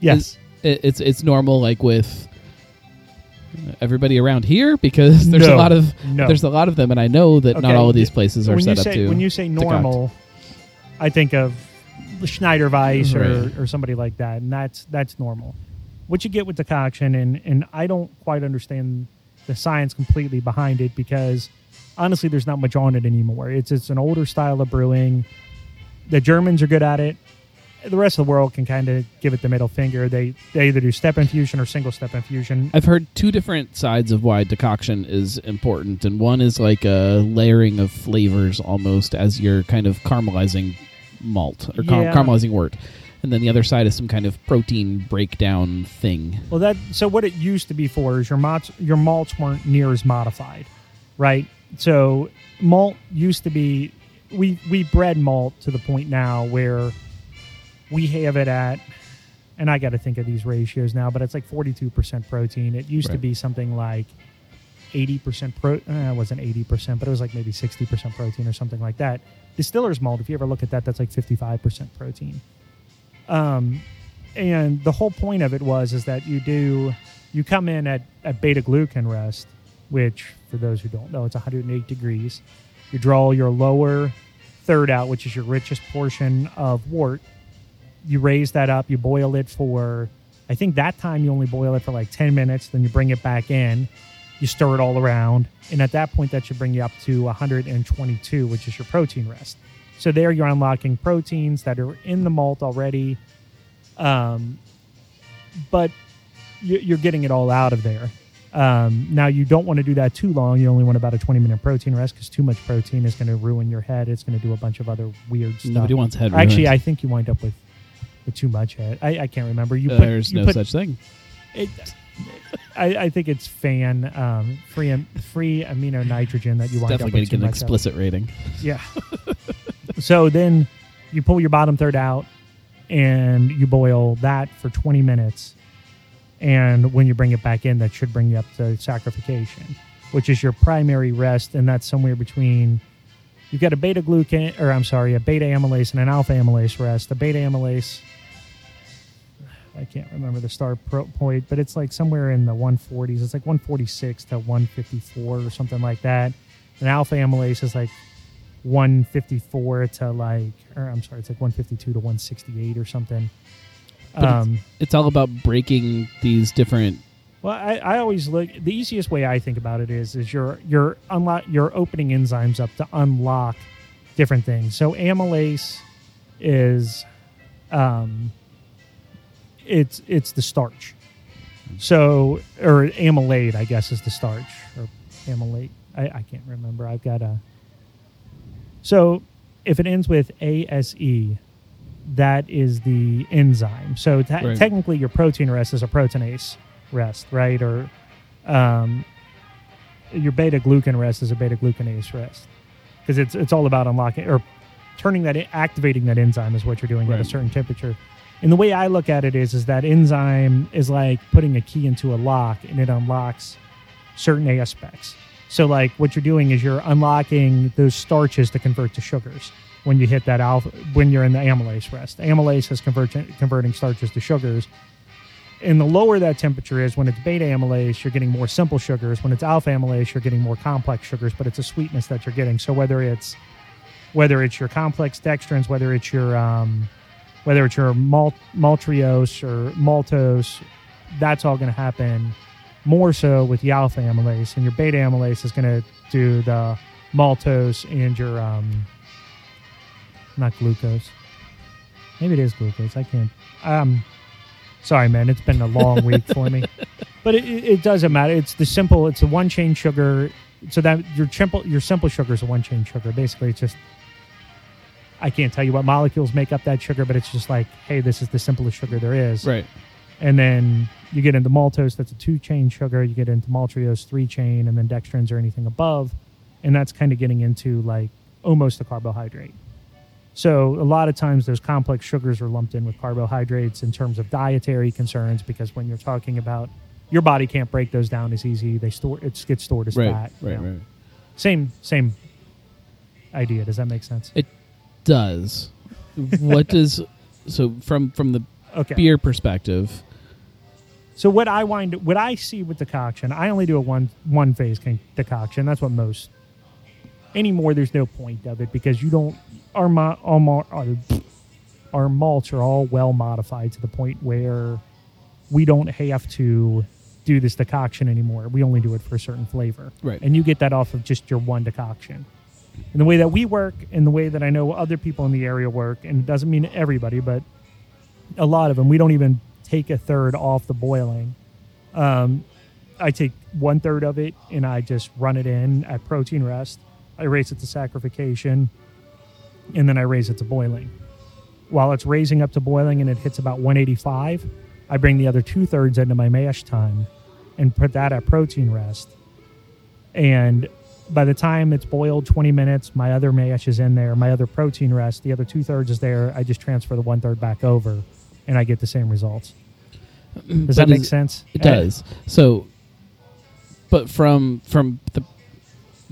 Yes. It, it's it's normal, like with everybody around here, because there's a lot of No. there's a lot of them, and I know that not Okay, all of these places are when you set say up to. when you say normal, I think of Schneider Weiss Right. or, or somebody like that, and that's that's normal. What you get with decoction, and and I don't quite understand the science completely behind it because honestly, there's not much on it anymore. It's it's an older style of brewing. The Germans are good at it. the rest of the world can kind of give it the middle finger. They they either do step infusion or single step infusion. I've heard two different sides of why decoction is important, and one is like a layering of flavors almost as you're kind of caramelizing malt or car- Yeah. caramelizing wort, and then the other side is some kind of protein breakdown thing. Well, that so what it used to be for is your malts your malts weren't near as modified, right? So malt used to be we we bred malt to the point now where we have it at and I got to think of these ratios now, but it's like 42% protein. It used to be something like 80% pro uh, it wasn't 80%, but it was like maybe 60% protein or something like that. Distiller's malt, if you ever look at that, that's like 55% protein. Um, and the whole point of it was is that you do you come in at, at beta glucan rest which for those who don't know it's 108 degrees. You draw your lower third out which is your richest portion of wort. You raise that up you boil it for i think that time you only boil it for like 10 minutes then you bring it back in you stir it all around and at that point that should bring you up to 122 which is your protein rest. So there you're unlocking proteins that are in the malt already um, but you- you're getting it all out of there. Um, now you don't want to do that too long. You only want about a 20 minute protein rest because too much protein is going to ruin your head. It's going to do a bunch of other weird stuff. Nobody wants head. Actually, I think you wind up with, with too much head. I, I can't remember. You put, there's you no put- such thing. It, I, I think it's fan um, free free amino nitrogen that you wind Definitely up going with to get an much of. explicit rating. Yeah. so then you pull your bottom third out and you boil that for 20 minutes. And when you bring it back in, that should bring you up to saccharification, which is your primary rest. And that's somewhere between you've got a beta glucan, or I'm sorry, a beta amylase and an alpha amylase rest. The beta amylase, I can't remember the start pro- point, but it's like somewhere in the 140s. It's like 146 to 154 or something like that. And alpha amylase is like 154 to like, or I'm sorry, it's like 152 to 168 or something. But it's- Um, It's all about breaking these different. well, I, I always look. The easiest way I think about it is is you're you're unlock you're opening enzymes up to unlock different things. So amylase is, um, it's it's the starch. So or amylate, I guess, is the starch or amylate. I, I can't remember. I've got a. So if it ends with ASE, that is the enzyme. So te- Right. technically, your protein rest is a proteinase rest, right? Or um, your beta glucan rest is a beta glucanase rest because it's it's all about unlocking or turning that activating that enzyme is what you're doing at a certain temperature. And the way I look at it is is that enzyme is like putting a key into a lock and it unlocks certain aspects. So like what you're doing is you're unlocking those starches to convert to sugars when you hit that alpha when you're in the amylase rest. Amylase is converting converting starches to sugars. And the lower that temperature is, when it's beta amylase, you're getting more simple sugars. When it's alpha amylase, you're getting more complex sugars, but it's a sweetness that you're getting. So whether it's whether it's your complex dextrins, whether it's your um, whether it's your malt, maltriose or maltose, that's all going to happen more so with the alpha amylase, and your beta amylase is going to do the maltose and your um, not glucose. Maybe it is glucose. I can't. Um, sorry, man. It's been a long week for me, but it, it doesn't matter. It's the simple. It's a one chain sugar. So that your simple your simple sugar is a one chain sugar. Basically, it's just I can't tell you what molecules make up that sugar, but it's just like, hey, this is the simplest sugar there is. Right. And then you get into maltose, that's a two chain sugar. You get into maltriose, three chain, and then dextrins or anything above. And that's kind of getting into like almost a carbohydrate. So a lot of times those complex sugars are lumped in with carbohydrates in terms of dietary concerns because when you're talking about your body can't break those down as easy. They store it gets stored as Right. fat. Right. know. Right. Same same idea. Does that make sense? It does. what does so from from the Okay. beer perspective? So what I wind what I see with decoction, I only do a one one phase decoction. That's what most. Anymore, there's no point of it because you don't. Our mo- our, mo- our, our malts are all well modified to the point where we don't have to do this decoction anymore. We only do it for a certain flavor, Right. And you get that off of just your one decoction. And the way that we work, and the way that I know other people in the area work, and it doesn't mean everybody, but a lot of them. We don't even take a third off the boiling. Um, I take one third of it and I just run it in at protein rest. I raise it to saccharification, and then I raise it to boiling. While it's raising up to boiling and it hits about 185, I bring the other two thirds into my mash time and put that at protein rest. And by the time it's boiled 20 minutes, my other mash is in there, my other protein rest, the other two thirds is there. I just transfer the one third back over, and I get the same results. Mm, does that make is- sense? It does. So, but from from the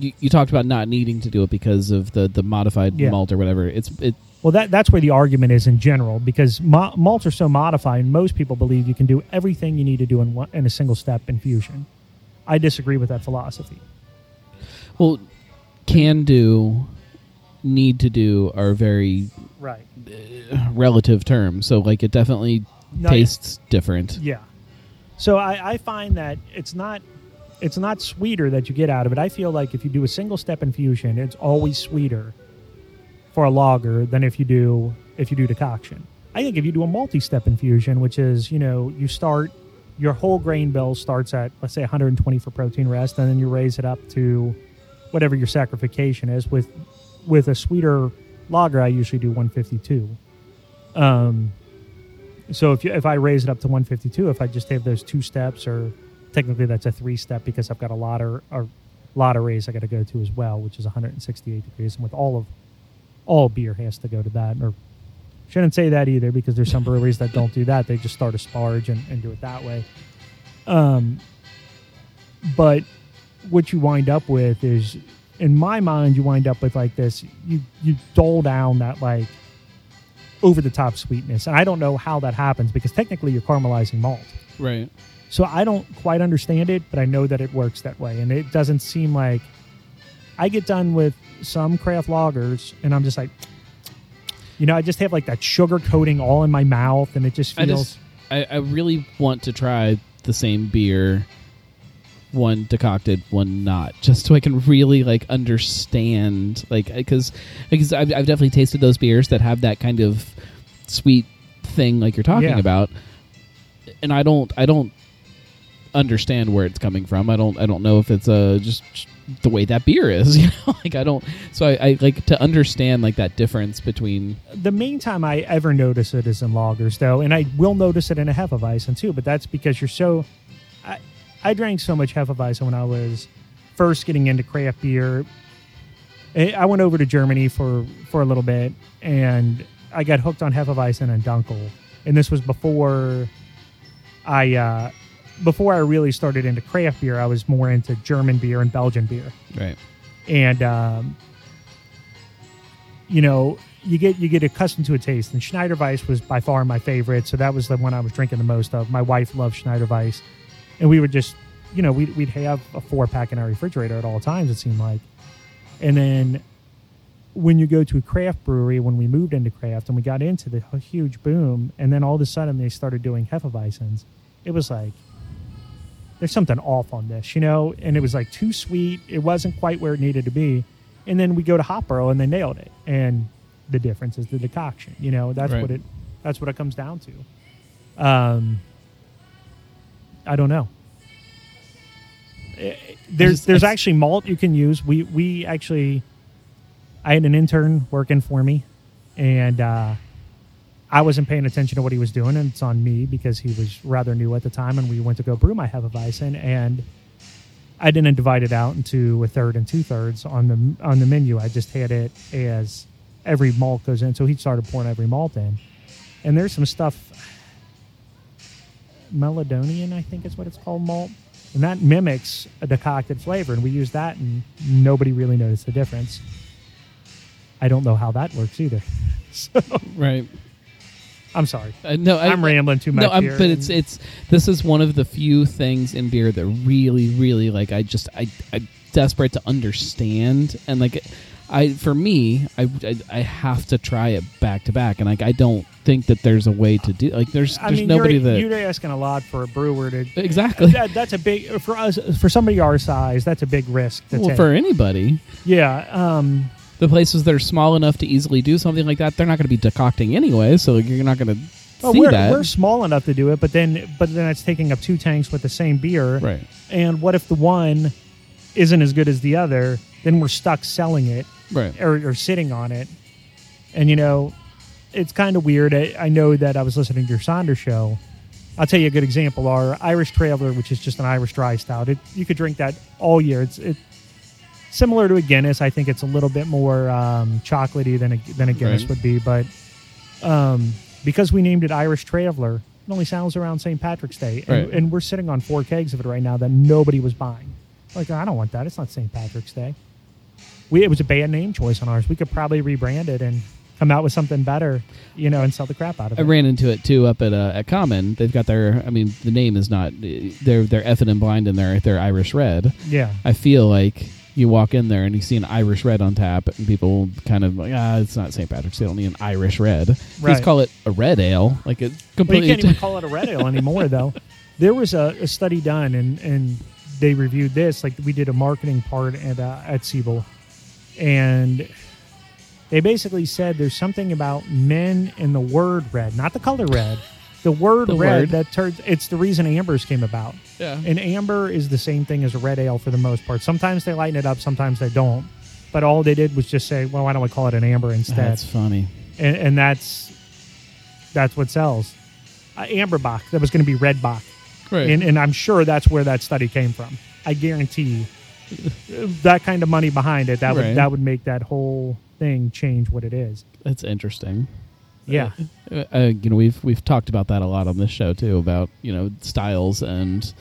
you, you talked about not needing to do it because of the the modified Yeah. malt or whatever. It's it Well, that that's where the argument is in general because ma- malts are so modified. and Most people believe you can do everything you need to do in one, in a single step infusion. I disagree with that philosophy. well can do, need to do are very Right. Uh, relative terms. So like it definitely No, tastes different. Yeah. So I, I find that it's not it's not sweeter that you get out of it. I feel like if you do a single step infusion, it's always sweeter for a lager than if you do if you do decoction. I think if you do a multi-step infusion, which is you know you start your whole grain bill starts at let's say 120 for protein rest, and then you raise it up to whatever your saccharification is. With with a sweeter lager, I usually do 152. Um, so if you, if I raise it up to 152, if I just have those two steps, or technically that's a three step because I've got a lot of a lot of I got to go to as well, which is 168 degrees, and with all of all beer has to go to that. Or shouldn't say that either because there's some breweries that don't do that; they just start a sparge and, and do it that way. Um, but what you wind up with is, in my mind, you wind up with like this: you you dole down that like over the top sweetness. And I don't know how that happens because technically you're caramelizing malt. Right. So I don't quite understand it, but I know that it works that way. And it doesn't seem like I get done with some craft lagers and I'm just like, you know, I just have like that sugar coating all in my mouth and it just I feels. just I, I really want to try the same beer, one decocted, one not, just so I can really like understand, like because because I've, I've definitely tasted those beers that have that kind of sweet thing like you're talking Yeah. about, and I don't I don't understand where it's coming from. I don't I don't know if it's uh just the way that beer is, you know. like I don't. So I, I like to understand like that difference between the main time I ever notice it is in lagers, though, and I will notice it in a Hefeweizen too. But that's because you're so. I, I drank so much Hefeweizen when I was first getting into craft beer. I I went over to Germany for for a little bit, and I got hooked on Hefeweizen and Dunkel, and this was before I uh, before I really started into craft beer. I was more into German beer and Belgian beer right. and um, you know you get you get accustomed to a taste and schneider weiss was by far my favorite so that was the one i was drinking the most of my wife loved schneider weiss and we would just you know we'd, we'd have a four pack in our refrigerator at all times it seemed like and then when you go to a craft brewery when we moved into craft and we got into the huge boom and then all of a sudden they started doing hefeweizens it was like there's something off on this, you know, and it was like too sweet. It wasn't quite where it needed to be. And then we go to Hopborough and they nailed it. And the difference is the decoction, you know, that's Right. what it that's what it comes down to. Um I don't know. Eh, There's just- there's actually malt you can use. We we actually I had an intern working for me and uh I wasn't paying attention to what he was doing, and it's on me because he was rather new at the time. And we went to go brew my Hefeweizen, and I didn't divide it out into a third and two thirds on the on the menu. I just had it as every malt goes in. So he started pouring every malt in, and there's some stuff. Melanoidin, I think is what it's called, malt, and that mimics a decocted flavor, and we use that, and nobody really noticed the difference. I don't know how that works either. So Right. I'm sorry. Uh, no, I, I'm rambling too much No, I'm, but it's it's this is one of the few things in beer that really, really like. I just I I'm desperate to understand, and like I for me, I I, I have to try it back to back, and like I don't think that there's a way to do like there's I there's mean, nobody you're, that you're asking a lot for a brewer to exactly That, that's a big for us for somebody our size. That's a big risk well for anybody. yeah, um, The places that are small enough to easily do something like that, they're not going to be decocting anyway. So you're not going to Well, see we're, that. we're small enough to do it, but then but then it's taking up two tanks with the same beer. right. And what if the one isn't as good as the other? Then we're stuck selling it Right. or, or sitting on it. And you know, it's kind of weird. I, I know that I was listening to your Saunders show. I'll tell you a good example. Our Irish Traveler, which is just an Irish dry stout, it, you could drink that all year. It's it similar to a Guinness. I think it's a little bit more um, chocolatey than a, than a Guinness Right. would be, but um, because we named it Irish Traveler, it only sells around St. Patrick's Day, and, Right. and we're sitting on four kegs of it right now that nobody was buying. Like, I don't want that. It's not St. Patrick's Day. We it was a bad name choice on ours. We could probably rebrand it and come out with something better, you know, and sell the crap out of it. I ran into it too up at uh, at Common. They've got their. I mean, the name is not. They're they're effing and blind in their their Irish Red. yeah, I feel like you walk in there and you see an Irish Red on tap, and people kind of like, ah, it's not St. Patrick's. They don't need an Irish Red. Right. Just call it a red ale. Like it's but you can't even call it a red ale anymore, though. There was a, a study done, and and they reviewed this. Like we did a marketing part at uh, at Siebel, and they basically said there's something about men and the word red, not the color red. The word The red word. that turns it's the reason ambers came about. Yeah. And amber is the same thing as a red ale for the most part. Sometimes they lighten it up, sometimes they don't. But all they did was just say, "Well, why don't we call it an amber instead?" That's funny. and, and that's that's what sells. Uh, amber Bock that was going to be red Bock, Right. and, and I'm sure that's where that study came from. I guarantee that kind of money behind it that Right. would that would make that whole thing change what it is. That's interesting. Yeah, Uh, uh, you know, we've we've talked about that a lot on this show too, about you know styles and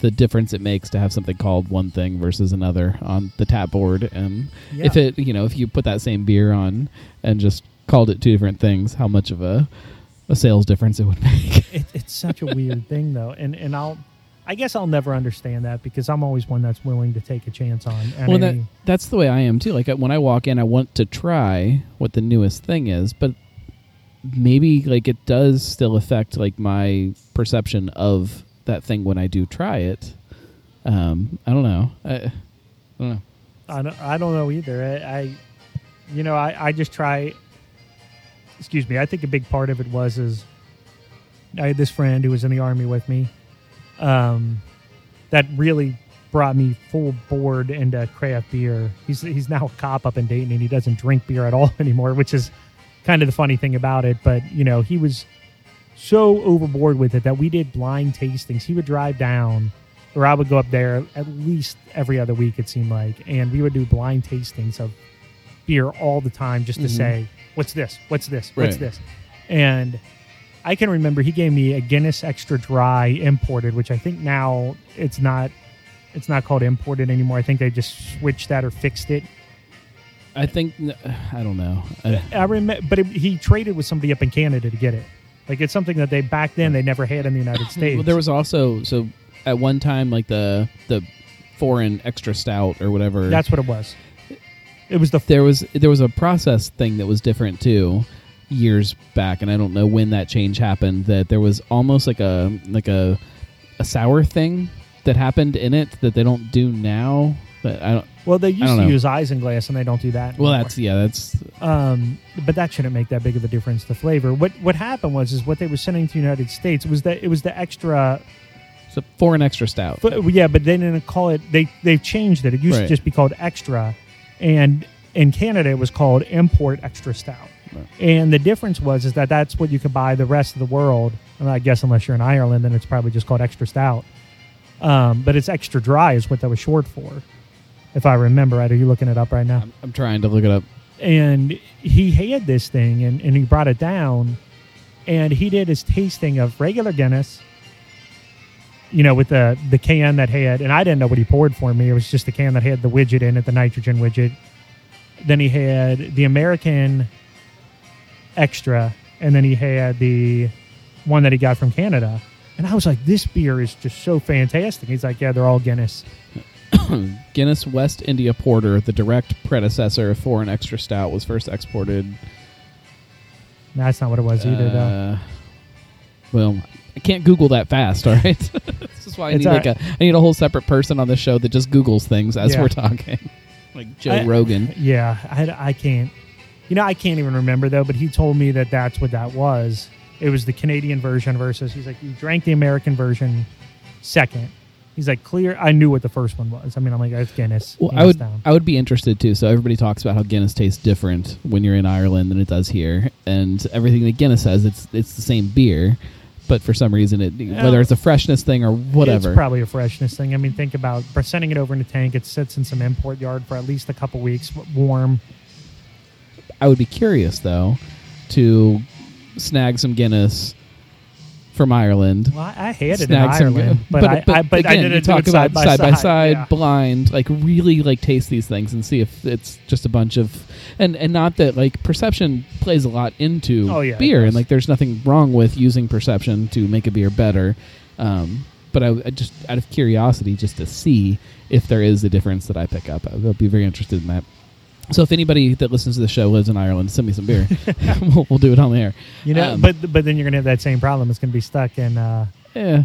the difference it makes to have something called one thing versus another on the tap board, and Yeah. if it you know if you put that same beer on and just called it two different things, how much of a a sales difference it would make. it, it's such a weird thing though, and and I'll. I guess I'll never understand that because I'm always one that's willing to take a chance on. on well, that that's the way I am too. Like when I walk in, I want to try what the newest thing is, but maybe like it does still affect like my perception of that thing when I do try it. Um, I don't know. I, I don't know. I don't, I don't know either. I, I you know, I, I just try. Excuse me. I think a big part of it was is I had this friend who was in the army with me, um, that really brought me full board into craft beer. He's he's now a cop up in Dayton and he doesn't drink beer at all anymore, which is kind of the funny thing about it. But you know, he was so overboard with it that we did blind tastings. He would drive down, or I would go up there at least every other week, it seemed like, and we would do blind tastings of beer all the time just to Mhm. say, what's this? What's this? What's Right. this? And I can remember he gave me a Guinness Extra Dry imported, which I think now it's not. It's not called imported anymore. I think they just switched that or fixed it. I think I don't know. I, I remember, but it, he traded with somebody up in Canada to get it. Like it's something that they back then they never had in the United States. well, there was also so at one time like the the foreign extra stout or whatever. That's what it was. It was the there was there was a process thing that was different too years back and i don't know when that change happened that there was almost like a like a a sour thing that happened in it that they don't do now but i don't well. They used to know. use isinglass, and they don't do that. well anymore. that's yeah that's um, but that shouldn't make that big of a difference. The flavor. What what happened was is what they were sending to the United States was that it was the extra. it's a foreign extra stout But, yeah, but they didn't call it. They they've changed it. It used Right. to just be called extra, and in Canada it was called import extra stout. Right. And the difference was is that that's what you could buy the rest of the world. And I guess unless you're in Ireland, then it's probably just called extra stout. Um, but it's extra dry is what that was short for, if I remember right. Are you looking it up right now? I'm, I'm trying to look it up. And he had this thing and, and he brought it down and he did his tasting of regular guinness you know with the the can that had and i didn't know what he poured for me. It was just the can that had the widget in it the nitrogen widget. Then he had the american extra and then he had the one that he got from canada. And i was like this beer is just so fantastic. He's like yeah they're all guinness guinness west india porter the direct predecessor of foreign extra stout was first exported that's not what it was either though Uh, well, I can't Google that fast. All right, this is why I It's need all like a I need a whole separate person on the show that just Googles things as Yeah. we're talking, like Joe I- Rogan. Yeah, I, I can't. You know, I can't even remember though. But he told me that that's what that was, it was the Canadian version versus he's like you drank the American version second. He's like clear. I knew what the first one was. I mean, I'm like it's Guinness. Well, I would down. I would be interested too. So everybody talks about how Guinness tastes different when you're in Ireland than it does here, and everything that Guinness says it's it's the same beer, but for some reason it whether it's a freshness thing or whatever. It's probably a freshness thing. I mean, think about sending it over in a tank. It sits in some import yard for at least a couple weeks, warm. I would be curious though to snag some Guinness from Ireland. Well, I I had it in Ireland, but, I, I, but I again, didn't you do talk it about side by side. yeah. blind, like really like taste these things and see if it's just a bunch of and and not that like perception plays a lot into Oh, yeah, beer and like there's nothing wrong with using perception to make a beer better. Um, but I, I just out of curiosity, just to see if there is a difference that I pick up, I would be very interested in that. So if anybody that listens to the show lives in Ireland, send me some beer. we'll, we'll do it on the air. You know, Um, but but then you're gonna have that same problem. It's gonna be stuck in. Uh, yeah.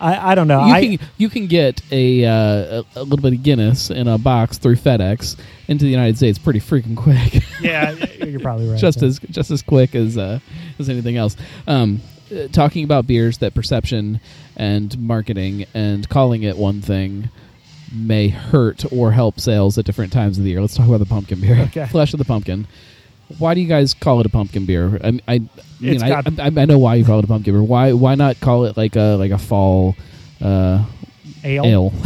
I I don't know. you I, can you can get a, uh, a a little bit of Guinness in a box through FedEx into the United States pretty freaking quick. yeah, you're probably right. just there. as just as quick as uh, as anything else. Um, uh, talking about beers that perception and marketing and calling it one thing may hurt or help sales at different times of the year. Let's talk about the pumpkin beer. Okay. Flesh of the pumpkin. Why do you guys call it a pumpkin beer? I, I, I mean, I, I, I know why you call it a pumpkin beer. Why why not call it like a like a fall uh, ale. ale?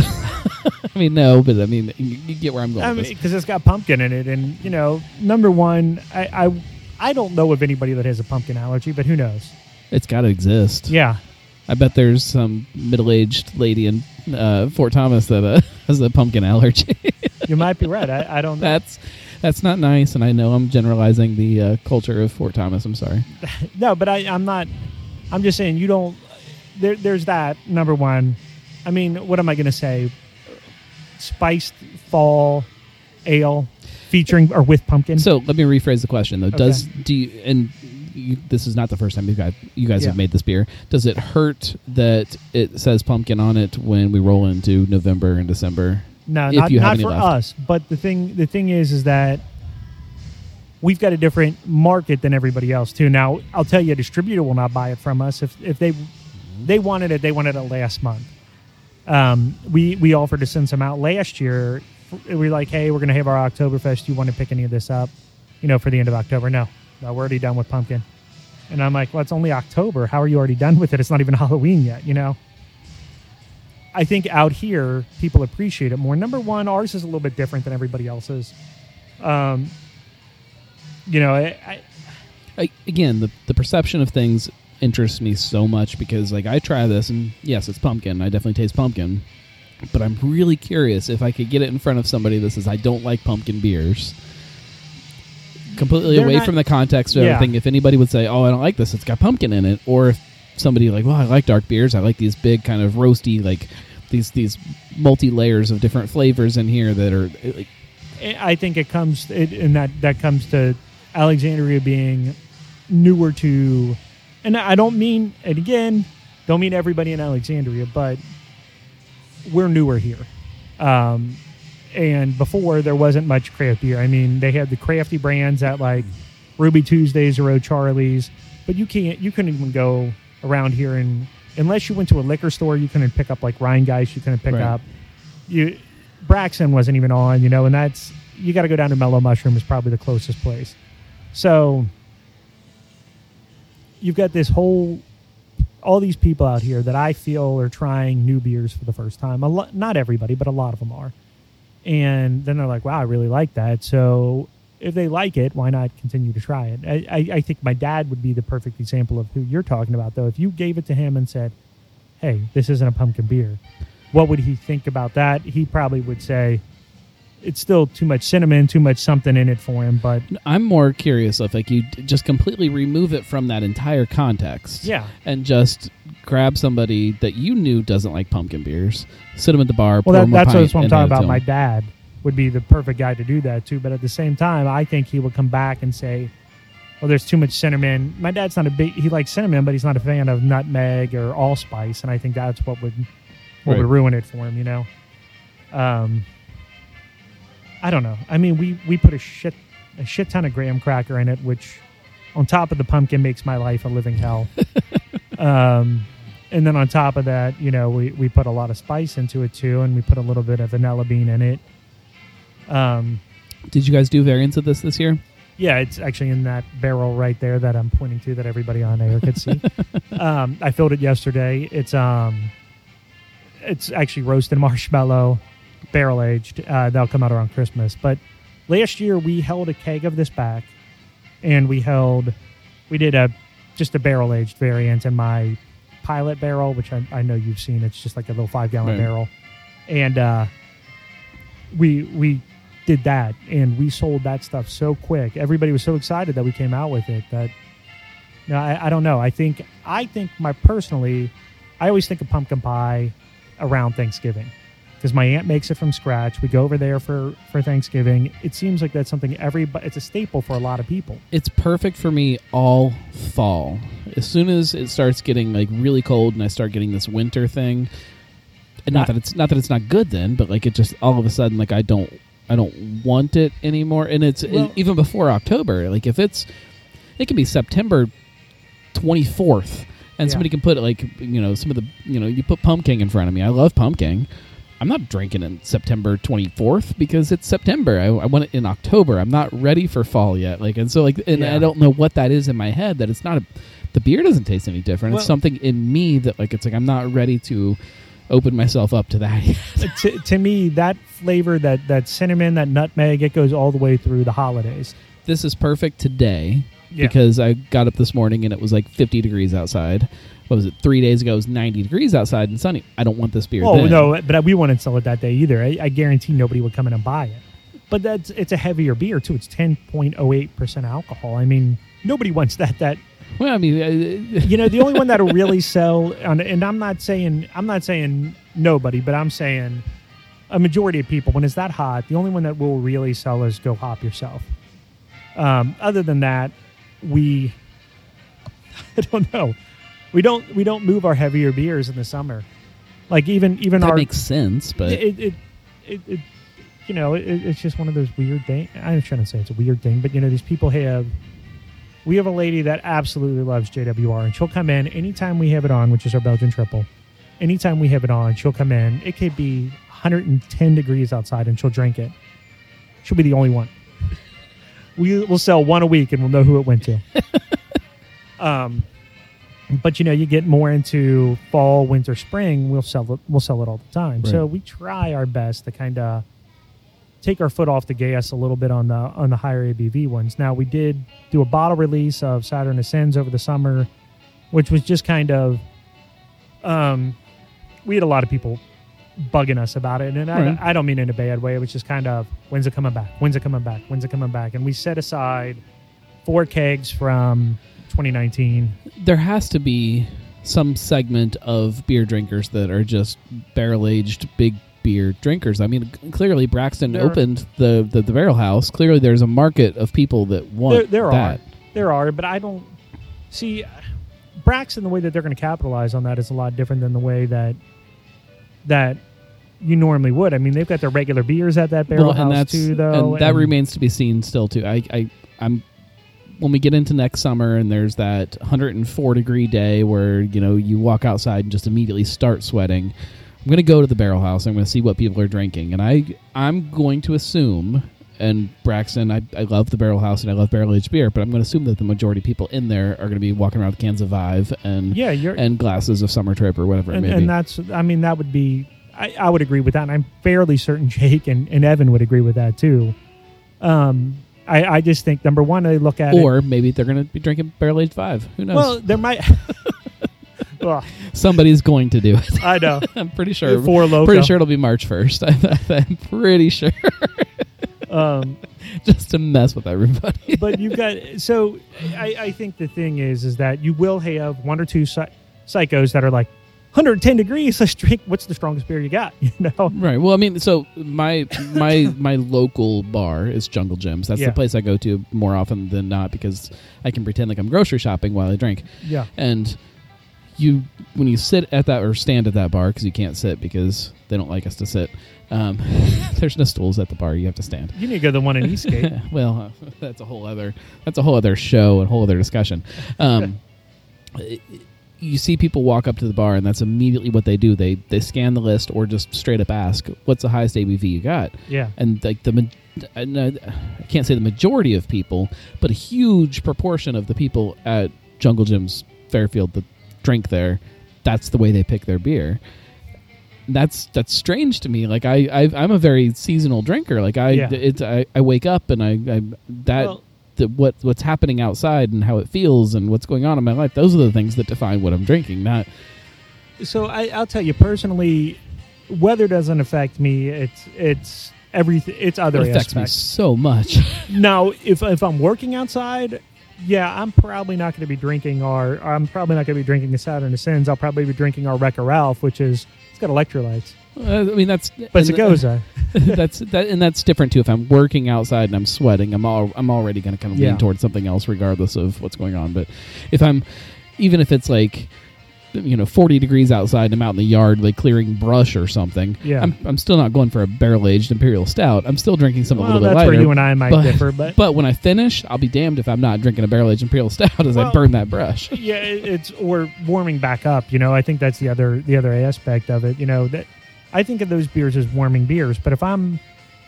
I mean, no, but I mean, you, you get where I'm going. I with mean, this. because it's got pumpkin in it, and you know, number one, I, I I don't know of anybody that has a pumpkin allergy, but who knows? It's got to exist. Yeah, I bet there's some middle-aged lady in uh, Fort Thomas that uh, has a pumpkin allergy. you might be right. I, I don't know. that's that's not nice, and I know I'm generalizing the uh, culture of Fort Thomas. I'm sorry. No, but I, I'm not. I'm just saying you don't. There, there's that number one. I mean, what am I going to say? Spiced fall ale featuring or with pumpkin. So let me rephrase the question though. Okay. Does do you, and you, this is not the first time you guys you guys have made this beer? Does it hurt that it says pumpkin on it when we roll into November and December? no, not, not for left. us. But the thing, the thing is, is that we've got a different market than everybody else too. Now, I'll tell you, a distributor will not buy it from us if if they they wanted it. They wanted it last month. Um, we we offered to send some out last year. We were like, hey, we're going to have our Oktoberfest. Do you want to pick any of this up? You know, for the end of October? No, we're already done with pumpkin. And I'm like, well, it's only October. How are you already done with it? It's not even Halloween yet. You know. I think out here people appreciate it more. Number one, ours is a little bit different than everybody else's. Um, you know, I, I, I, again, the the perception of things interests me so much because like I try this and yes, it's pumpkin. I definitely taste pumpkin, but I'm really curious if I could get it in front of somebody that says I don't like pumpkin beers. Completely They're away not- from the context of Yeah. everything. If anybody would say, "Oh, I don't like this. It's got pumpkin in it," or if somebody like, "Well, I like dark beers. I like these big kind of roasty like these these multi layers of different flavors in here that are like, I think it comes, it, and that that comes to Alexandria being newer to, and I don't mean, and again, don't mean everybody in Alexandria, but we're newer here. Um, and before there wasn't much craft beer. I mean, they had the crafty brands at like Ruby Tuesdays or O'Charlie's, but you can't, you couldn't even go around here and unless you went to a liquor store, you couldn't pick up like Rhinegeist, you couldn't pick Right. up you Braxton wasn't even on, you know, and that's you got to go down to Mellow Mushroom is probably the closest place. So you've got this whole all these people out here that I feel are trying new beers for the first time. A lo- not everybody, but a lot of them are. And then they're like, "Wow, I really like that." So if they like it, why not continue to try it? I, I, I think my dad would be the perfect example of who you're talking about, though. If you gave it to him and said, "Hey, this isn't a pumpkin beer," what would he think about that? He probably would say, "It's still too much cinnamon, too much something in it for him." But I'm more curious if like you just completely remove it from that entire context. yeah, and just grab somebody that you knew doesn't like pumpkin beers, sit them at the bar. well, that, that's what I'm talking about. My dad would be the perfect guy to do that too. But at the same time, I think he would come back and say, "Well, there's too much cinnamon." My dad's not a big. He likes cinnamon, but he's not a fan of nutmeg or allspice, and I think that's what would what would ruin it for him. You know. Um. I don't know. I mean, we we put a shit a shit ton of graham cracker in it, which on top of the pumpkin makes my life a living hell. um, and then on top of that, you know, we, we put a lot of spice into it too, and we put a little bit of vanilla bean in it. Um, Did you guys do variants of this this year? yeah, it's actually in that barrel right there that I'm pointing to that everybody on air could see. um, I filled it yesterday. It's um, it's actually roasted marshmallow, barrel aged. Uh, that'll come out around Christmas. But last year we held a keg of this back, and we held, we did a just a barrel aged variant in my pilot barrel, which I, I know you've seen. It's just like a little five gallon Right. barrel, and uh, we we did that and we sold that stuff so quick. Everybody was so excited that we came out with it that no, I, I don't know. I think I think my personally, I always think of pumpkin pie around Thanksgiving because my aunt makes it from scratch. We go over there for for Thanksgiving. It seems like that's something every it's a staple for a lot of people. It's perfect for me all fall. As soon as it starts getting like really cold and I start getting this winter thing, and not that it's not that it's not good then, but like it just all of a sudden like I don't I don't want it anymore. And it's Well- even before October. Like if it's it can be September twenty fourth, and Yeah. somebody can put like you know some of the you know you put pumpkin in front of me. I love pumpkin. I'm not drinking in September 24th because it's September. I, I want it in October. I'm not ready for fall yet. Like, and so like, and Yeah. I don't know what that is in my head. That it's not a, the beer doesn't taste any different. Well- it's something in me that like it's like I'm not ready to open myself up to that. yet. Uh, to, to me, that flavor, that that cinnamon, that nutmeg, it goes all the way through the holidays. this is perfect today Yeah. because I got up this morning and it was like 50 degrees outside. What was it? Three days ago, it was 90 degrees outside and sunny. I don't want this beer. Oh then. no, but we wouldn't sell it that day either. I, I guarantee nobody would come in and buy it. But that's it's a heavier beer too. It's ten point oh eight percent alcohol. I mean, nobody wants that. That Well, I mean, uh, you know, the only one that'll really sell, on, and I'm not saying I'm not saying nobody, but I'm saying a majority of people when it's that hot, the only one that will really sell is Go Hop Yourself. Um, other than that, we I don't know. We don't we don't move our heavier beers in the summer. Like even even that our makes sense, but it, it, it, it you know, it, it's just one of those weird things. I'm trying to say it's a weird thing, but you know, these people have. We have a lady that absolutely loves JWR, and she'll come in anytime we have it on, which is our Belgian triple. Anytime we have it on, she'll come in. It could be 110 degrees outside, and she'll drink it. She'll be the only one. We will sell one a week, and we'll know who it went to. um, but you know, you get more into fall, winter, spring. We'll sell it. We'll sell it all the time. So we try our best to kind of take our foot off the gas a little bit on the on the higher ABV ones. Now we did do a bottle release of Saturn Ascends over the summer, which was just kind of, um, we had a lot of people bugging us about it, and Right. I, I don't mean in a bad way. It was just kind of when's it coming back? When's it coming back? When's it coming back? And we set aside four kegs from 2019. there has to be some segment of beer drinkers that are just barrel aged big beer drinkers. I mean, clearly Braxton There- opened the, the the barrel house. Clearly, there's a market of people that want There, there that. are, there are, but I don't see Braxton. The way that they're going to capitalize on that is a lot different than the way that that you normally would. I mean, they've got their regular beers at that barrel Well, house and too, though, and that remains to be seen still too. I, I I'm when we get into next summer and there's that 104 degree day where you know you walk outside and just immediately start sweating. I'm going to go to the barrel house. I'm going to see what people are drinking, and I I'm going to assume. And Braxton, I, I love the barrel house and I love barrel aged beer, but I'm going to assume that the majority of people in there are going to be walking around with cans of Vive and yeah, and glasses of Summer Trip or whatever and, it may be. and that's I mean that would be I, I would agree with that, and I'm fairly certain Jake and, and Evan would agree with that too. Um, I, I just think number one, they look at it. or maybe they're going to be drinking barrel aged five. Who knows? Well, there might. Ugh, Somebody's going to do it. I know. I'm pretty sure. Four loco. Pretty sure it'll be March 1st. I'm pretty sure. Um, Just to mess with everybody. but you've got so I, I think the thing is is that you will have one or two psy- psychos that are like 110 degrees let's drink what's the strongest beer you got you know right. Well, I mean, so my my my local bar is Jungle Jim's. That's Yeah. the place I go to more often than not because I can pretend like I'm grocery shopping while I drink. yeah And you when you sit at that or stand at that bar because you can't sit because they don't like us to sit. Um, there's no stools at the bar; you have to stand. You need to go to the one in Eastgate. well, uh, that's a whole other that's a whole other show and whole other discussion. Um, you see people walk up to the bar, and that's immediately what they do. They they scan the list or just straight up ask, "What's the highest ABV you got?" yeah. and like the I can't say the majority of people, but a huge proportion of the people at Jungle Jim's Fairfield that drink there, that's the way they pick their beer. That's that's strange to me. Like I, I I'm a very seasonal drinker. Like I Yeah. it's I, I wake up and I, I that Well- the, what what's happening outside and how it feels and what's going on in my life. Those are the things that define what I'm drinking. Not So I, I'll tell you personally, weather doesn't affect me. It's it's everything. It's other it affects me so much. Now, if if I'm working outside, yeah, I'm probably not going to be drinking our. I'm probably not going to be drinking the Saturn Ascends. I'll probably be drinking our Wrecker Ralph, which is it's got electrolytes, Uh, I mean that's but it's a and- uh, that's that, and that's different too. If I'm working outside and I'm sweating, I'm all I'm already going to kind of Yeah. lean towards something else, regardless of what's going on. But if I'm, even if it's like, you know, 40 degrees outside and I'm out in the yard like clearing brush or something, Yeah. I'm I'm still not going for a barrel aged imperial stout. I'm still drinking something Well, a little that's bit where lighter. you and I might but, differ, but, but when I finish, I'll be damned if I'm not drinking a barrel aged imperial stout as I Well- burn that brush. yeah, it- it's we're warming back up. You know, I think that's the other the other aspect of it. You know that I think of those beers as warming beers. But if I'm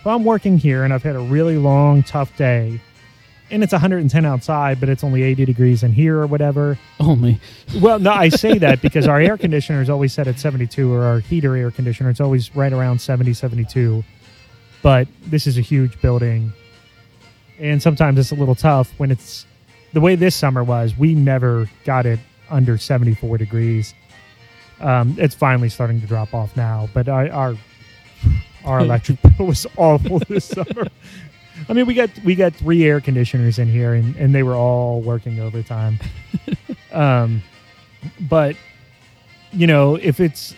if I'm working here and I've had a really long tough day, and it's 110 outside, but it's only 80 degrees in here or whatever. Only Well, no, I say that because our air conditioner is always set at 72, or our heater air conditioner, it's always right around 70, 72. But this is a huge building. And sometimes it's a little tough when it's the way this summer was. We never got it under 74 degrees. Um, it's finally starting to drop off now, but our our, our electric bill was awful this summer. I mean, we got we got three air conditioners in here, and, and they were all working overtime. um, but you know, if it's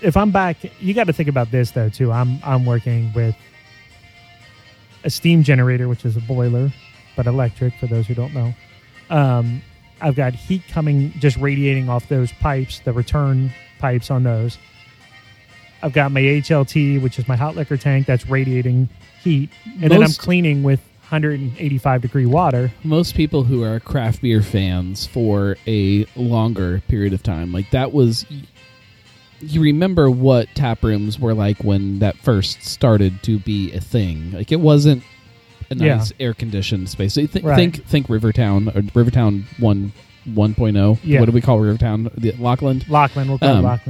if I'm back, you got to think about this though too. I'm I'm working with a steam generator, which is a boiler, but electric for those who don't know. Um, I've got heat coming, just radiating off those pipes, the return pipes on those. I've got my HLT, which is my hot liquor tank, that's radiating heat, and then I'm cleaning with 185 degree water. most people who are craft beer fans for a longer period of time like that was you remember what tap rooms were like when that first started to be a thing like it wasn't a nice air conditioned space. So you thi- Right. think think rivertown or rivertown 1 1.0 Yeah. what do we call rivertown? The Lockland? Lachlan, we'll call Um,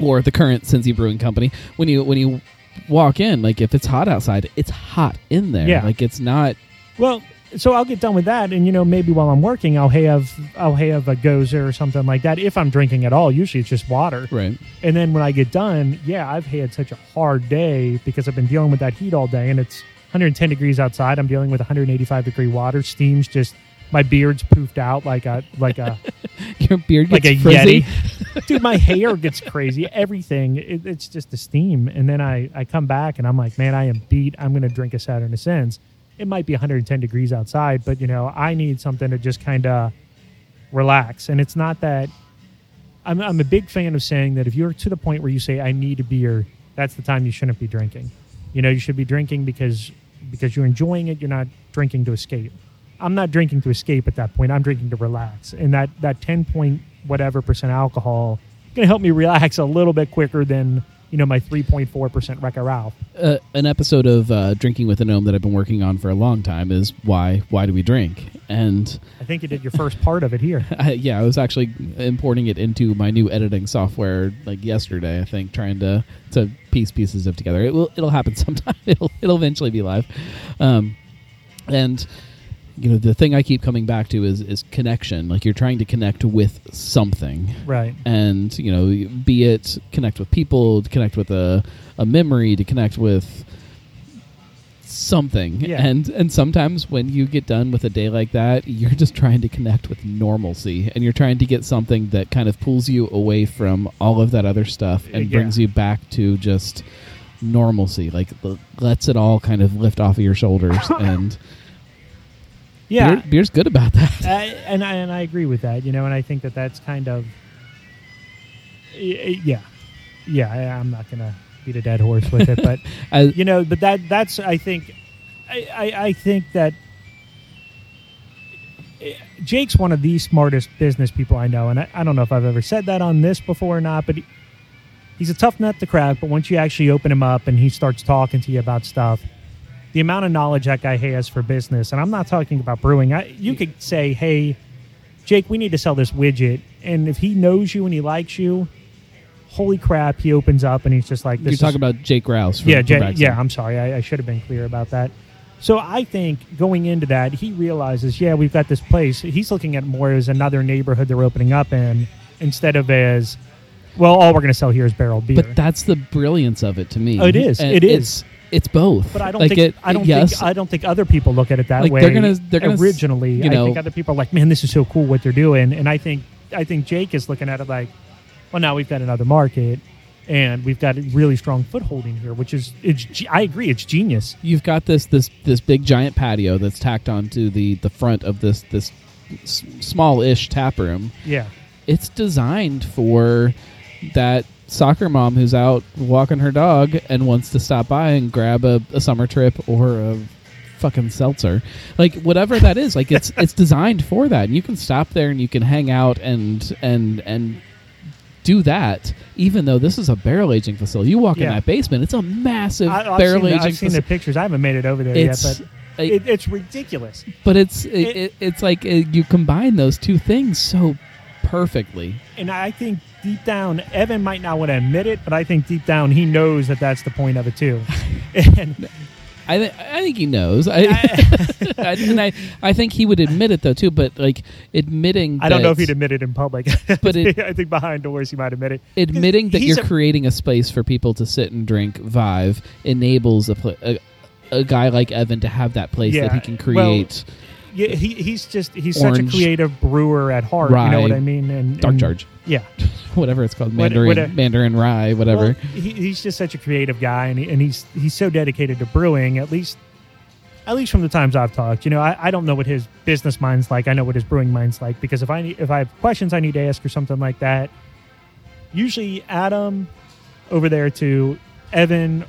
or the current Cincy Brewing Company. When you when you walk in like if it's hot outside it's hot in there. Yeah. like it's not Well, so I'll get done with that, and you know maybe while I'm working, I'll have I'll have a gose or something like that. If I'm drinking at all, usually it's just water. right. And then when I get done, yeah, I've had such a hard day because I've been dealing with that heat all day, and it's 110 degrees outside. I'm dealing with 185 degree water. Steam's just my beard's poofed out like a like a your beard like gets a frizzy. yeti. Dude, my hair gets crazy. Everything, it, it's just the steam. And then I, I come back and I'm like, man, I am beat. I'm going to drink a Saturn Ascends. It might be 110 degrees outside, but you know, I need something to just kind of relax. And it's not that I'm, I'm a big fan of saying that if you're to the point where you say, I need a beer, that's the time you shouldn't be drinking. You know, you should be drinking because because you're enjoying it. You're not drinking to escape. I'm not drinking to escape at that point. I'm drinking to relax. And that that 10 point whatever percent alcohol going to help me relax a little bit quicker than you know my 3.4 percent Wrecker Ralph. uh, an episode of uh, Drinking with a Gnome that I've been working on for a long time is why why do we drink? And I think you did your first part of it here. I, yeah, I was actually importing it into my new editing software like yesterday. I think trying to to piece pieces of together. It will it'll happen sometime. It'll it'll eventually be live. Um, and you know the thing I keep coming back to is is connection. Like you're trying to connect with something Right. and you know be it connect with people to connect with a, a memory to connect with something Yeah. and and sometimes when you get done with a day like that you're just trying to connect with normalcy and you're trying to get something that kind of pulls you away from all of that other stuff and Yeah. brings you back to just normalcy like l- lets it all kind of lift off of your shoulders and Yeah. beer, beer's good about that I, and I, and I agree with that, you know, and I think that that's kind of Yeah, yeah. I, I'm not gonna beat a dead horse with it, but As- you know, but that that's I think, I I, I think that. eh, Jake's one of the smartest business people I know, and I, I don't know if I've ever said that on this before or not, but he, he's a tough nut to crack. But once you actually open him up and he starts talking to you about stuff, the amount of knowledge that guy has for business, and I'm not talking about brewing. I, you could say, "Hey, Jake, we need to sell this widget," and if he knows you and he likes you, holy crap, he opens up and he's just like, you're "This talking is, about Jake Rouse. From, yeah, from Jay, Braxton. yeah. I'm sorry, I, I should have been clear about that." So I think going into that, he realizes, yeah, we've got this place. He's looking at more as another neighborhood they're opening up in, instead of as, well, all we're going to sell here is barrel beer. But that's the brilliance of it to me. Oh, it is. And It is. It's, both. But I don't like think it, I don't yes, think I don't think other people look at it that Like, way. they're gonna- they're gonna originally. you know- I think other people are like, man, this is so cool what they're doing, and I think I think Jake is looking at it like, well, now we've got another market, and we've got a really strong footholding here, which is it's. I agree, it's genius. you've got this this this big giant patio that's tacked onto the the front of this this s- small-ish tap room. Yeah, It's designed for that soccer mom who's out walking her dog and wants to stop by and grab a, a summer trip or a fucking seltzer. Like whatever that is like it's it's designed for that. And you can stop there and you can hang out and and and do that even though this is a barrel aging facility. You walk in that basement it's a massive I, I've, barrel seen, aging I've seen the pictures. I haven't made it over there it's yet, but it, it's ridiculous. but it's it, it- it, it's like uh you combine those two things so perfectly. And I think deep down, Evan might not want to admit it, but I think deep down he knows that that's the point of it too. and I, th- I think he knows. I, I, and I, I think he would admit it though too. But like admitting, I don't know if he'd admit it in public, But it- I think behind doors he might admit it. admitting that you're a- creating a space for people to sit and drink Vive enables a, pla a a guy like Evan to have that place that he can well, create. Yeah, he, he's just he's such a creative brewer at heart. You know what I mean? And Dark and- charge, Yeah, whatever it's called, What- Mandarin, what a- Mandarin rye, whatever. Well, he, he's just such a creative guy, and, he, and he's he's so dedicated to brewing. At least, at least from the times I've talked, you know, I, I don't know what his business mind's like. I know what his brewing mind's like because if I need, if I have questions I need to ask or something like that, usually Adam over there to Evan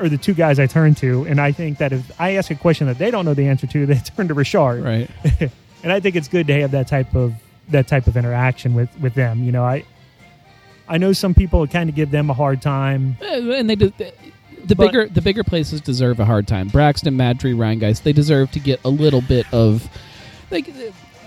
are the two guys I turn to, and I think that if I ask a question that they don't know the answer to, they turn to Richard right. and I think it's good to have that type of that type of interaction with with them. You know, I I know some people kind of give them a hard time. Uh, and they did. The But- bigger the bigger places deserve a hard time. Braxton, Madtree, Rhinegeist, they deserve to get a little bit of like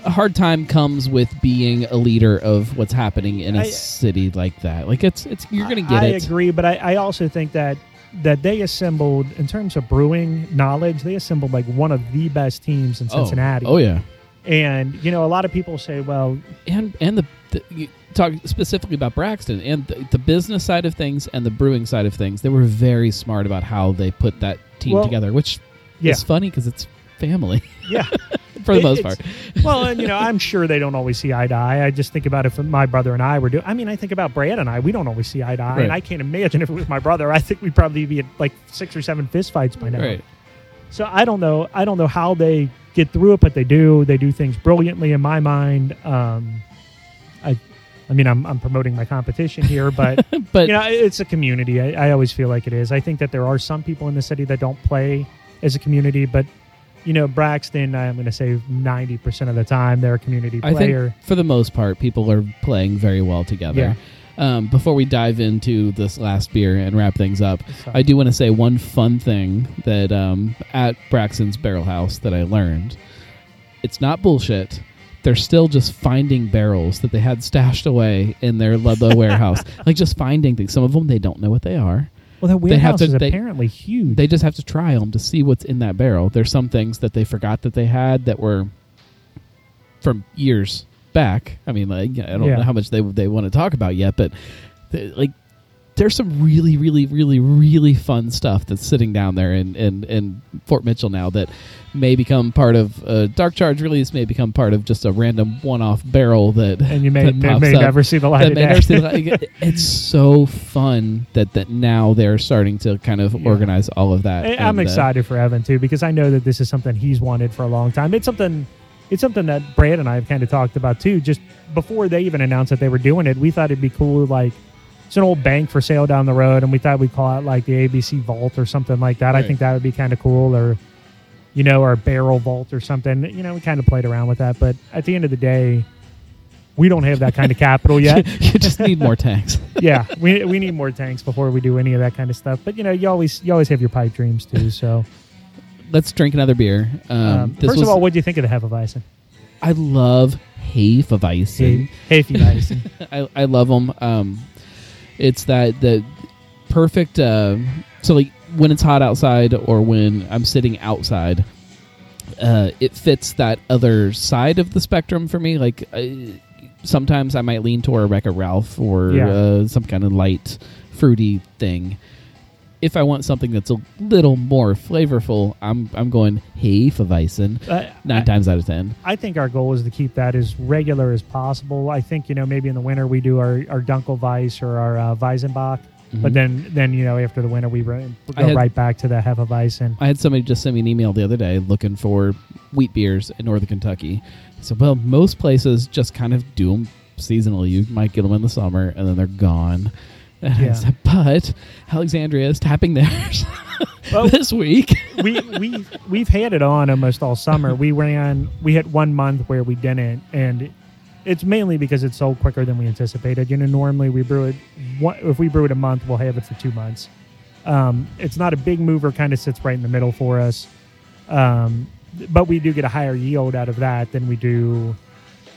a hard time comes with being a leader of what's happening in a I- city like that. Like it's it's you're gonna get I it. I agree, but I, I also think that that they assembled in terms of brewing knowledge, they assembled like one of the best teams in Oh. Cincinnati. Oh, yeah, And you know, a lot of people say, well, and and the, the you talk specifically about Braxton and the, the business side of things and the brewing side of things. They were very smart about how they put that team Well, together, which yeah, is funny because it's family yeah. for the It- most part. well, and you know, I'm sure they don't always see eye to eye. I just think about if my brother and I were doing. I mean, I think about Brad and I. We don't always see eye to eye, and I can't imagine if it was my brother. I think we'd probably be at like six or seven fist fights by now. Right. So I don't know. I don't know how they get through it, but they do. They do things brilliantly in my mind. Um, I, I mean, I'm, I'm promoting my competition here, but But you know, it's a community. I, I always feel like it is. I think that there are some people in the city that don't play as a community, but you know, Braxton, I'm going to say 90% of the time they're a community I player. think for the most part, people are playing very well together. Um, before we dive into this last beer and wrap things up, I do want to say one fun thing that um, at Braxton's Barrel House that I learned. It's not bullshit. They're still just finding barrels that they had stashed away in their Ludlow warehouse. Like just finding things. Some of them they don't know what they are. Well, that they have to- is they- apparently huge. They just have to try them to see what's in that barrel. There's some things that they forgot that they had that were from years back. I mean, like I don't Yeah. know how much they they want to talk about yet, but they- like there's some really, really, really, really fun stuff that's sitting down there in in, in Fort Mitchell now that may become part of a Dark Charge release, may become part of just a random one-off barrel that and you may, may, may never see the light of day. the light. It's so fun that that now they're starting to kind of Yeah. organize all of that. I- I'm and, uh, excited for Evan too because I know that this is something he's wanted for a long time. It's something it's something that Brad and I have kind of talked about too. Just before they even announced that they were doing it, we thought it'd be cool. Like it's an old bank for sale down the road, and we thought we'd call it like the ABC Vault or something like that. I think that would be kind of cool, or you know, our Barrel Vault or something. You know, we kind of played around with that, but at the end of the day. We don't have that kind of capital yet. you just need more tanks. yeah, we, we need more tanks before we do any of that kind of stuff. But you know, you always you always have your pipe dreams too. So, Let's drink another beer. Um, um, first was, of all, what do you think of the Hefeweizen? I love Hefeweizen. Hefeweizen. I, I love them. Um, it's that the perfect. Uh, so like when it's hot outside or when I'm sitting outside, uh, it fits that other side of the spectrum for me. Like uh, sometimes I might lean toward a Wreck-It Ralph or Yeah. uh, some kind of light, fruity thing. If I want something that's a little more flavorful, I'm I'm going Hefeweizen Uh, nine I, times out of ten. I think our goal is to keep that as regular as possible. I think you know maybe in the winter we do our our Dunkelweiss or our uh, Weizenbock, but Mhm. then then you know after the winter we re- go had- right back to the Hefeweizen. I had somebody just send me an email the other day looking for wheat beers in Northern Kentucky. So, well, most places just kind of do them seasonally. You might get them in the summer and then they're gone. Yeah. said, but Alexandria is tapping theirs Well- this week. we we we've had it on almost all summer. We ran we had one month where we didn't, and it's mainly because it sold quicker than we anticipated. You know, normally we brew it one, if we brew it a month, we'll have it for two months. Um, it's not a big mover; kind of sits right in the middle for us. Um, but we do get a higher yield out of that than we do.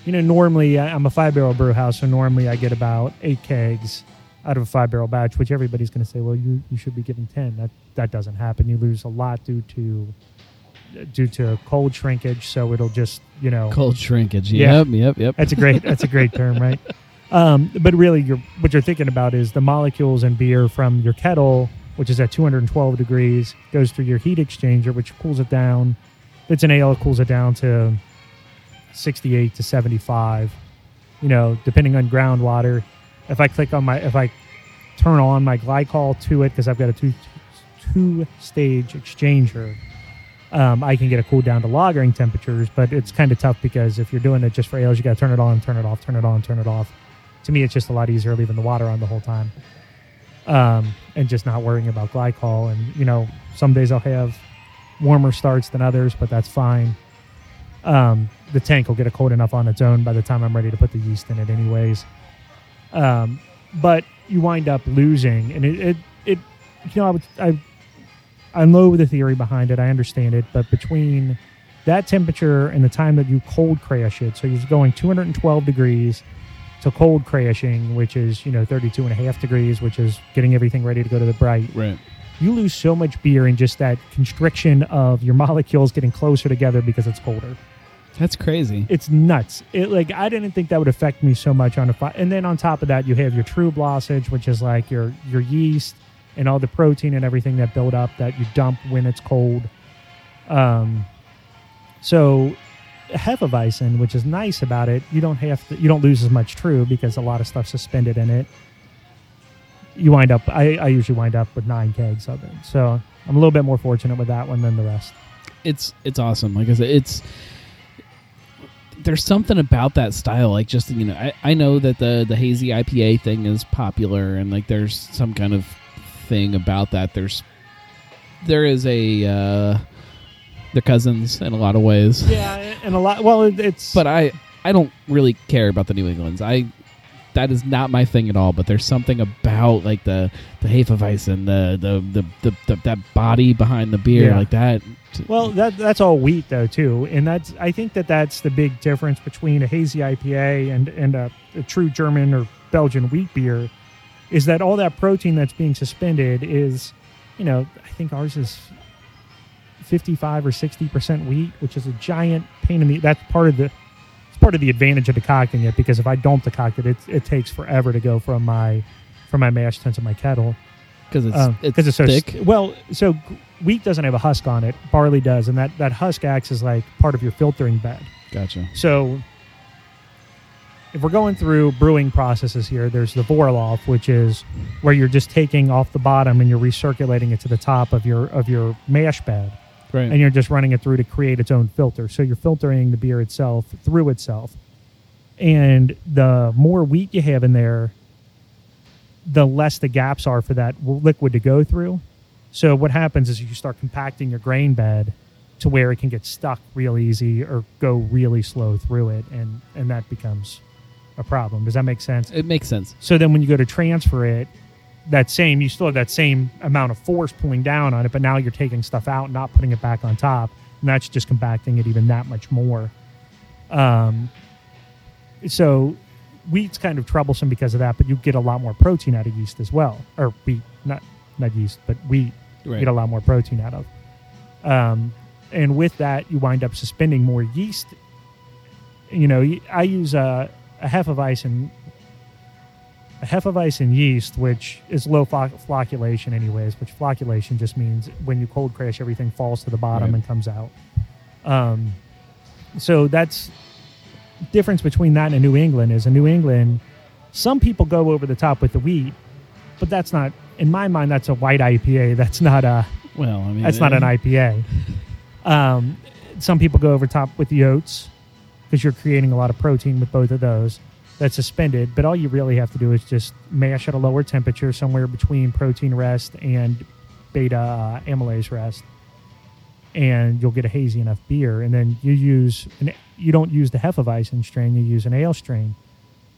You know, normally I- I'm a five barrel brew house, so normally I get about eight kegs out of a five barrel batch, which everybody's going to say, well, you, you should be given 10. That, that doesn't happen. You lose a lot due to due to cold shrinkage. So it'll just, you know, Cold shrinkage. Yeah. Yep, yep, yep. that's a great, that's a great term, right? Um, but really you're, what you're thinking about is the molecules in beer from your kettle, which is at 212 degrees goes through your heat exchanger, which cools it down. It's an ale, it cools it down to 68 to 75, you know, depending on groundwater. If I click on my, if I turn on my glycol to it, because I've got a two, two stage exchanger, um, I can get it cooled down to lagering temperatures, but it's kind of tough because if you're doing it just for ales, you got to turn it on, turn it off, turn it on, turn it off. To me, it's just a lot easier leaving the water on the whole time, um, and just not worrying about glycol. And you know, some days I'll have warmer starts than others, but that's fine. Um, the tank will get it cold enough on its own by the time I'm ready to put the yeast in it, anyways. Um, but you wind up losing, and it, it, it you know, I would, I, I know the theory behind it. I understand it, but between that temperature and the time that you cold crash it, so you're going 212 degrees to cold crashing, which is you know 32 and a half degrees, which is getting everything ready to go to the bright right. you lose so much beer in just that constriction of your molecules getting closer together because it's colder. That's crazy. It's nuts. It like I didn't think that would affect me so much on a fi- and then on top of that you have your trub lossage, which is like your your yeast and all the protein and everything that build up that you dump when it's cold. Um, so Hefeweizen, which is nice about it, you don't have to you don't lose as much trub because a lot of stuff suspended in it. You wind up I, I usually wind up with nine kegs of it. So I'm a little bit more fortunate with that one than the rest. it's it's awesome. Like I said, it's there's something about that style. Like just you know, I, I know that the the hazy IPA thing is popular, and like there's some kind of thing about that. There's there is a uh, they're cousins in a lot of ways, Yeah, and a lot well it, it's but I I don't really care about the New Englands. I that is not my thing at all. But there's something about like the the Hefeweizen, the the the, the, the that body behind the beer, Yeah. like that. Well, that that's all wheat though too, and that's I think that that's the big difference between a hazy IPA and and a, a true German or Belgian wheat beer, is that all that protein that's being suspended is, you know, I think ours is fifty five or sixty percent wheat, which is a giant pain in the. That's part of the. Part of the advantage of decocting it because if I don't decoct it, it, it takes forever to go from my from my mash tun to my kettle because it's because it's, it's, so thick. st- well. So wheat doesn't have a husk on it. Barley does, and that that husk acts as like part of your filtering bed. Gotcha. So if we're going through brewing processes here, there's the Vorlauf, which is where you're just taking off the bottom and you're recirculating it to the top of your of your mash bed. Right. and you're just running it through to create its own filter. So you're filtering the beer itself through itself. And the more wheat you have in there, the less the gaps are for that liquid to go through. So what happens is you start compacting your grain bed to where it can get stuck real easy or go really slow through it, and and that becomes a problem. Does that make sense? it makes sense. So then when you go to transfer it, that same you still have that same amount of force pulling down on it, but now you're taking stuff out, not putting it back on top, and that's just compacting it even that much more. Um, so wheat's kind of troublesome because of that, but you get a lot more protein out of yeast as well, or wheat, not not yeast, but wheat you Right. get a lot more protein out of. Um, and with that, you wind up suspending more yeast. You know, i use a, a Hefeweizen, a Hefeweizen yeast, which is low flo- flocculation, anyways. Which flocculation just means when you cold crash, everything falls to the bottom Right. and comes out. Um, so that's difference between that and a New England is a New England. Some people go over the top with the wheat, but that's not in my mind. That's a white IPA. That's not a Well, I mean, that's not an IPA. Um, some people go over top with the oats because you're creating a lot of protein with both of those. That's suspended, but all you really have to do is just mash at a lower temperature, somewhere between protein rest and beta uh, amylase rest, and you'll get a hazy enough beer. And then you use an, you don't use the Hefeweizen strain, you use an ale strain.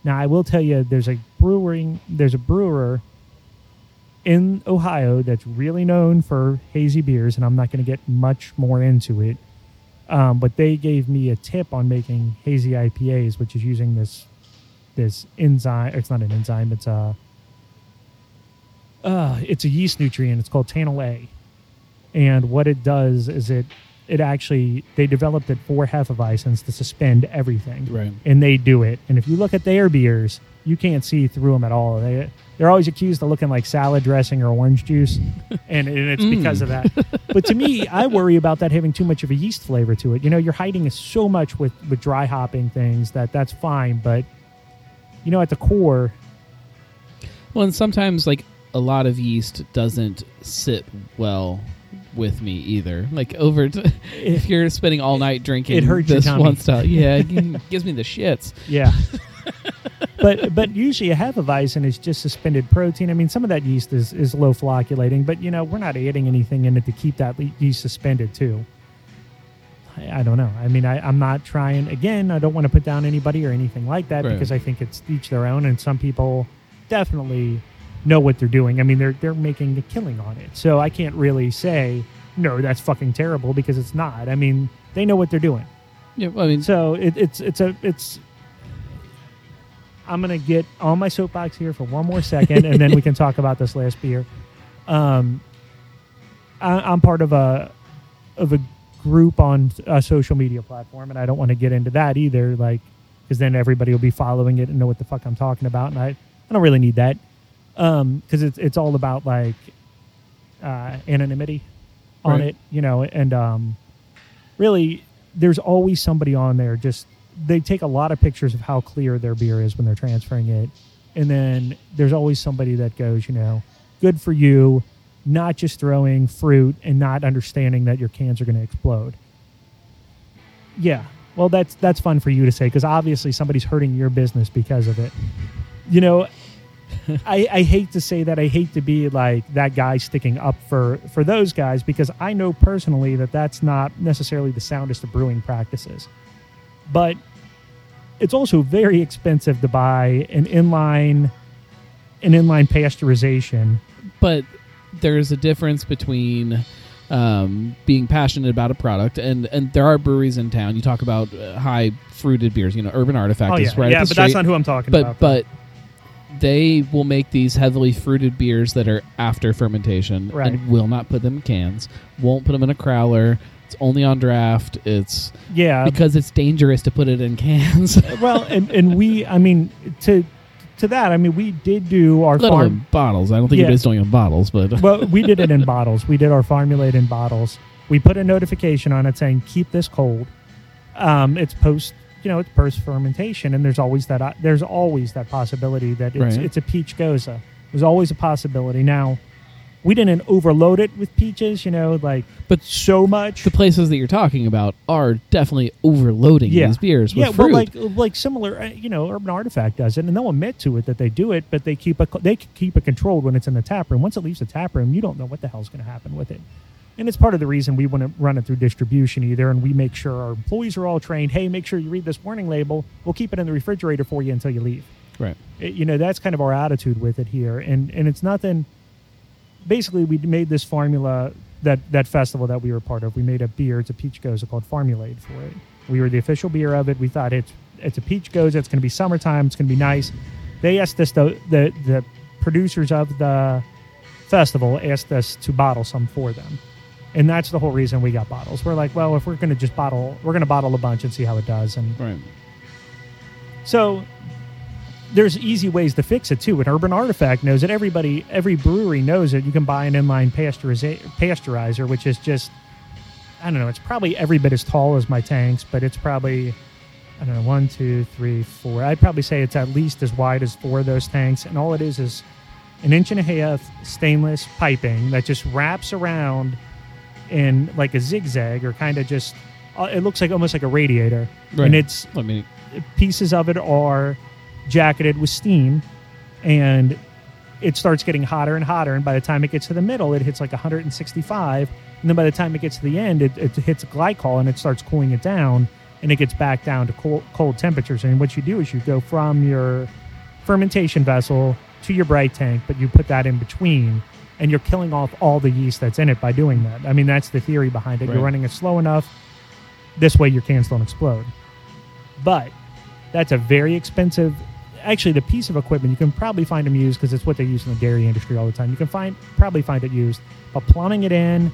Now I will tell you, there's a brewing, there's a brewer in Ohio that's really known for hazy beers, and I'm not going to get much more into it. Um, but they gave me a tip on making hazy IPAs, which is using this this enzyme. It's not an enzyme. It's a uh, it's a yeast nutrient. It's called Tannyl A, and what it does is it it actually they developed it for Hefeweizens to suspend everything Right. and they do it. And if you look at their beers, you can't see through them at all. They they're always accused of looking like salad dressing or orange juice, and, and it's because of that. But to me, I worry about that having too much of a yeast flavor to it. You know, you're hiding so much with with dry hopping things that that's fine, but you know, at the core, Well, and sometimes like a lot of yeast doesn't sit well with me either. Like over, t- if you're spending all night drinking It hurts this one style, yeah, it gives me the shits. yeah. but but usually a Hefeweizen is just suspended protein. I mean, some of that yeast is, is low flocculating, but you know we're not adding anything in it to keep that yeast suspended too. I, I don't know. I mean, I, I'm not trying. Again, I don't want to put down anybody or anything like that Right. because I think it's each their own, and some people definitely know what they're doing. I mean, they're they're making a killing on it, so I can't really say no, that's fucking terrible because it's not. I mean, they know what they're doing. Yeah, well, I mean, So it, it's it's a it's. I'm gonna get on my soapbox here for one more second, and then we can talk about this last beer. Um, I, I'm part of a of a group on a social media platform, and I don't want to get into that either, like because then everybody will be following it and know what the fuck I'm talking about, and I I don't really need that Um because it's it's all about like uh, anonymity on Right. it, you know, and um, really there's always somebody on there just they take a lot of pictures of how clear their beer is when they're transferring it and then there's always somebody that goes you know good for you not just throwing fruit and not understanding that your cans are going to explode yeah well that's that's fun for you to say because obviously somebody's hurting your business because of it you know I, I hate to say that. I hate to be like that guy sticking up for for those guys because I know personally that that's not necessarily the soundest of brewing practices. But it's also very expensive to buy an inline an inline pasteurization. but there's a difference between um, being passionate about a product and and there are breweries in town. You talk about uh, high fruited beers. You know, Urban Artifact Oh yeah, is right. yeah, up the but that's not who I'm talking but about. though. but they will make these heavily fruited beers that are after fermentation Right. and will not put them in cans. Won't put them in a crowler. It's only on draft. It's yeah, because it's dangerous to put it in cans. well, and, and we, I mean, to to that, I mean, we did do our Let farm. bottles. I don't think Yeah. anybody's doing it in bottles, but well, we did it in bottles. We did our Formulade in bottles. We put a notification on it saying keep this cold. Um, it's post, you know, it's post fermentation, and there's always that uh, there's always that possibility that it's Right. it's a peach gose. There's always a possibility. Now, we didn't overload it with peaches, you know, like But so much. the places that you're talking about are definitely overloading yeah. these beers with yeah, fruit. well, like like similar, uh, you know, Urban Artifact does it, and they'll admit to it that they do it, but they keep it they keep it controlled when it's in the tap room. Once it leaves the tap room, you don't know what the hell's going to happen with it, and it's part of the reason we want to run it through distribution either, and we make sure our employees are all trained. Hey, make sure you read this warning label. We'll keep it in the refrigerator for you until you leave. right. It- you know, that's kind of our attitude with it here, and and it's nothing. Basically, we made this formula that that festival that we were part of. We made a beer. It's a peach gose called Formulade for it. We were the official beer of it. We thought it's it's a peach gose. It's going to be summertime. It's going to be nice. They asked us the the the producers of the festival asked us to bottle some for them. And that's the whole reason we got bottles. We're like, well, if we're going to just bottle, we're going to bottle a bunch and see how it does. And Right. so there's easy ways to fix it too. And Urban Artifact knows it. Everybody, every brewery knows it. You can buy an inline pasteuriza- pasteurizer, which is just, I don't know, it's probably every bit as tall as my tanks, but it's probably, I don't know, one, two, three, four. I'd probably say it's at least as wide as four of those tanks. And all it is is an inch and a half stainless piping that just wraps around in like a zigzag or kind of just, uh, it looks like almost like a radiator. Right. And it's I mean, pieces of it are jacketed with steam and it starts getting hotter and hotter and by the time it gets to the middle it hits like 165 and then by the time it gets to the end it, it hits glycol and it starts cooling it down and it gets back down to cold, cold temperatures. And what you do is you go from your fermentation vessel to your bright tank but you put that in between and you're killing off all the yeast that's in it by doing that. I mean that's the theory behind it. Right. you're running it slow enough this way your cans don't explode. But that's a very expensive actually the piece of equipment you can probably find them used because it's what they use in the dairy industry all the time you can find probably find it used but plumbing it in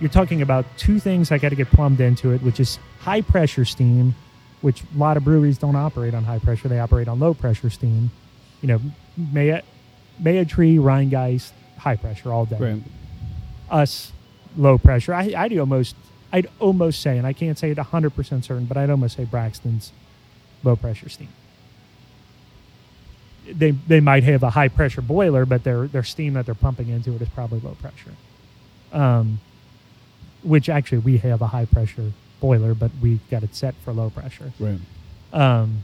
you're talking about two things I got to get plumbed into it which is high pressure steam which a lot of breweries don't operate on high pressure they operate on low pressure steam you know Maya, Maya Tree, Rhinegeist, high pressure all day right. us low pressure. I, I'd almost, I'd almost say, and I can't say it 100% certain, but I'd almost say Braxton's low pressure steam. They, they might have a high pressure boiler, but their, their steam that they're pumping into it is probably low pressure. Um, which actually we have a high pressure boiler, but we got it set for low pressure. Right. Um,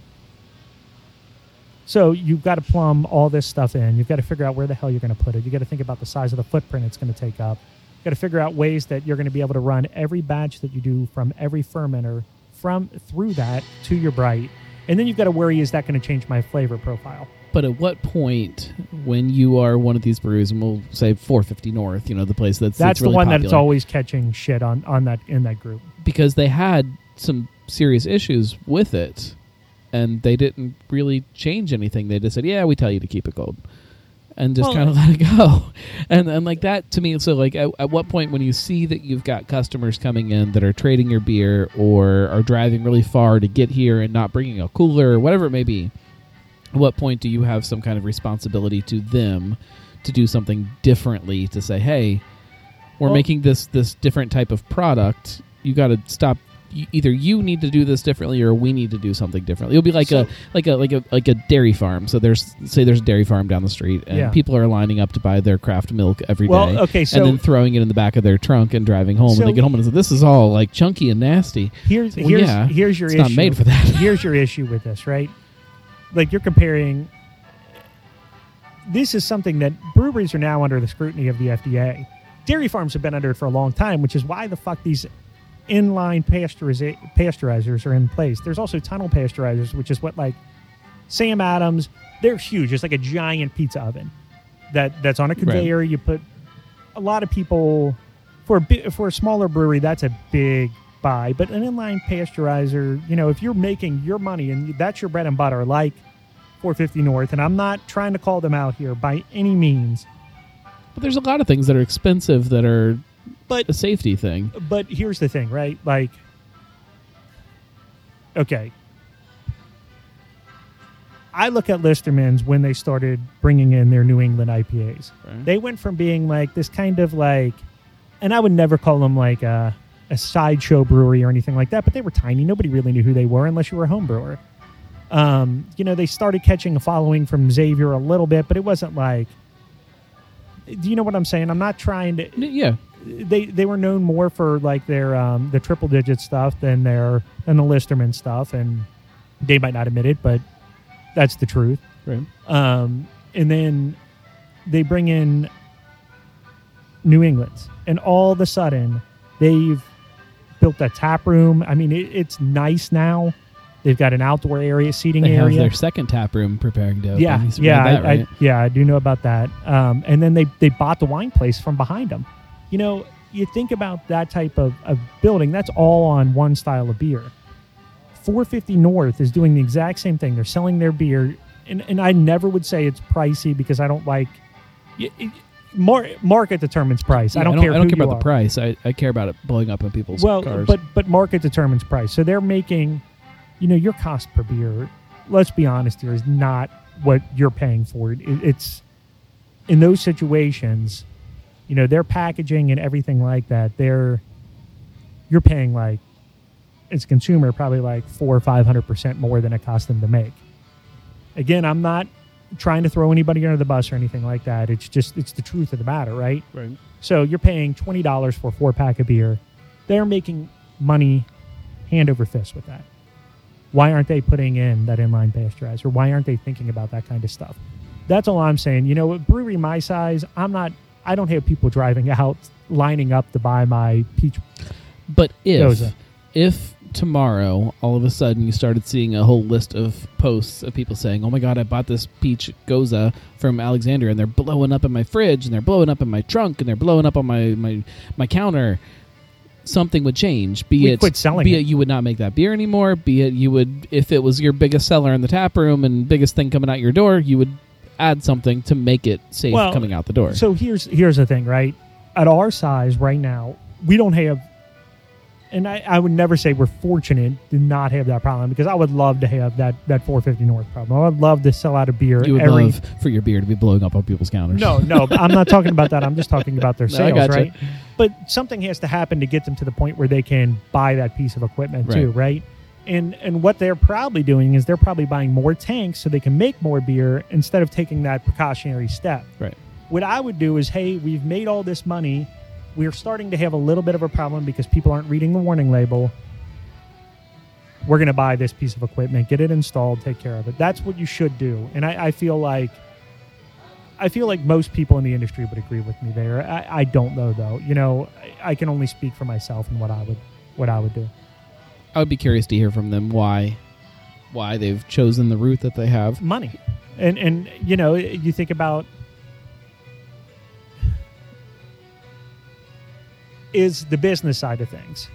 so you've got to plumb all this stuff in. You've got to figure out where the hell you're going to put it. You got to think about the size of the footprint it's going to take up. You've got to figure out ways that you're going to be able to run every batch that you do from every fermenter from through that to your bright. And then you've got to worry: is that going to change my flavor profile? But at what point, when you are one of these brews, and we'll say 450 North, you know, the place that's That's really the one popular, that's always catching shit on on that in that group. because they had some serious issues with it, and they didn't really change anything. They just said, "Yeah, we tell you to keep it cold," and just Well, kind of let it go. And and like that to me, so like at, at what point when you see that you've got customers coming in that are trading your beer or are driving really far to get here and not bringing a cooler or whatever it may be, what point do you have some kind of responsibility to them to do something differently to say, "Hey, we're Well- making this this different type of product. You got to stop. Either you need to do this differently, or we need to do something differently. It'll be like So- a like a like a like a dairy farm. So there's say there's a dairy farm down the street, and Yeah. people are lining up to buy their craft milk every day, Well, okay, so and then throwing it in the back of their trunk and driving home. So- and they get home and say, "This is all like chunky and nasty." Here's Well, here's yeah, here's your it's issue. not made for that. here's your issue with this, right? Like you're comparing. This is something that breweries are now under the scrutiny of the FDA. Dairy farms have been under it for a long time, which is why the fuck these inline pasteuriza- pasteurizers are in place. There's also tunnel pasteurizers, which is what like Sam Adams. They're huge. It's like a giant pizza oven that that's on a conveyor. You put a lot of people for a bi- for a smaller brewery. That's a big buy, but an inline pasteurizer. You know, if you're making your money and that's your bread and butter, like 450 North, and I'm not trying to call them out here by any means, But there's a lot of things that are expensive that are but a safety thing. but here's the thing, right? Like, okay, I look at Listermann's when they started bringing in their New England IPAs. Right? They went from being like this kind of like, and I would never call them like a, a sideshow brewery or anything like that, but they were tiny. Nobody really knew who they were unless you were a home brewer. Um, you know, they started catching a following from Xavier a little bit, but it wasn't like do you know what I'm saying? I'm not trying to. Yeah, They they were known more for like their um, the triple digit stuff than their than the Listermann stuff, and they might not admit it, but that's the truth. right. Um, and then they bring in New England, and all of a sudden they've built that tap room. I mean, it, it's nice now. They've got an outdoor area, seating They have area. their second tap room preparing to open. yeah, yeah, that, I, right? I, yeah, I do know about that. Um, and then they they bought the wine place from behind them. You know, you think about that type of, of building. That's all on one style of beer. 450 North is doing the exact same thing. They're selling their beer, and, and I never would say it's pricey because I don't like. y- y- Mar- market determines price. Yeah, I don't care. I don't care about are. the price. I, I care about it blowing up in people's well cars. but but market determines price so they're making you know your cost per beer let's be honest here is not what you're paying for it, it's in those situations you know their packaging and everything like that they're you're paying like as a consumer probably like four or five hundred percent more than it cost them to make again i'm not trying to throw anybody under the bus or anything like that it's just it's the truth of the matter right right. so you're paying twenty dollars for a four pack of beer. They're making money hand over fist with that. Why aren't they putting in that inline pasteurizer? Why aren't they thinking about that kind of stuff? That's all I'm saying. You know, a brewery my size, I'm not. I don't have people driving out lining up to buy my peach. But if Gose. if tomorrow all of a sudden you started seeing a whole list of posts of people saying, "Oh my god, I bought this peach gose from Alexander and they're blowing up in my fridge and they're blowing up in my trunk and they're blowing up on my my my counter." Something would change. Be We it quit selling be it. it you would not make that beer anymore. Be it you would if it was your biggest seller in the tap room and biggest thing coming out your door, you would add something to make it safe Well, coming out the door. So here's here's the thing, right? At our size right now, we don't have, and I, I would never say we're fortunate to not have that problem because I would love to have that that 450 North problem. I would love to sell out a beer you would every. love for your beer to be blowing up on people's counters. No, no, I'm not talking about that. I'm just talking about their No, sales, gotcha. right? But something has to happen to get them to the point where they can buy that piece of equipment too, right? And and what they're probably doing is they're probably buying more tanks so they can make more beer instead of taking that precautionary step. Right. What I would do is, hey, we've made all this money. We're starting to have a little bit of a problem because people aren't reading the warning label. We're going to buy this piece of equipment, get it installed, take care of it. That's what you should do. And I, I feel like I feel like most people in the industry would agree with me there. I, I don't know though. You know, I, I can only speak for myself and what I would what I would do. I would be curious to hear from them why why they've chosen the route that they have. Money, and and you know, you think about is the business side of things.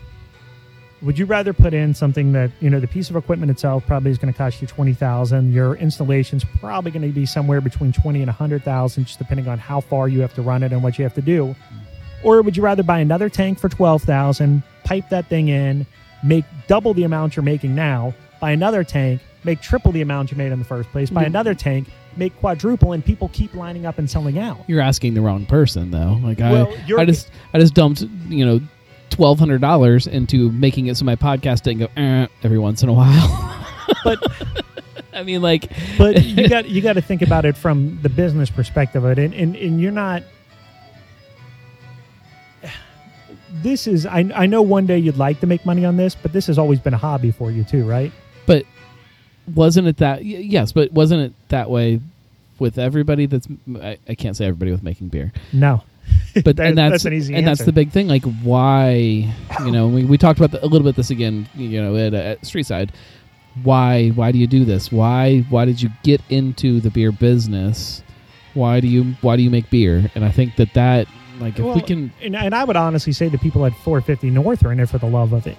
Would you rather put in something that you know the piece of equipment itself probably is going to cost you twenty thousand? Your installation's probably going to be somewhere between twenty and a hundred thousand, just depending on how far you have to run it and what you have to do. Or would you rather buy another tank for twelve thousand, pipe that thing in, make double the amount you're making now, buy another tank, make triple the amount you made in the first place, buy another tank, make quadruple, and people keep lining up and selling out. You're asking the wrong person though. Like Well, I I just I just dumped, you know, twelve hundred dollars into making it so my podcast didn't go eh, every once in a while. But I mean like but you got you got to think about it from the business perspective of it, and and, and you're not. This is I, I know one day you'd like to make money on this, but this has always been a hobby for you too, right? but wasn't it that y- yes, but wasn't it that way with everybody that's I, I can't say everybody with making beer. No, but That- and that's, that's an easy and that's the big thing like why you know we, we talked about the, a little bit this again you know at, at street side why why do you do this? Why why did you get into the beer business? Why do you why do you make beer? And i think that that like if we can and, and I would honestly say the people at 450 North are in it for the love of it.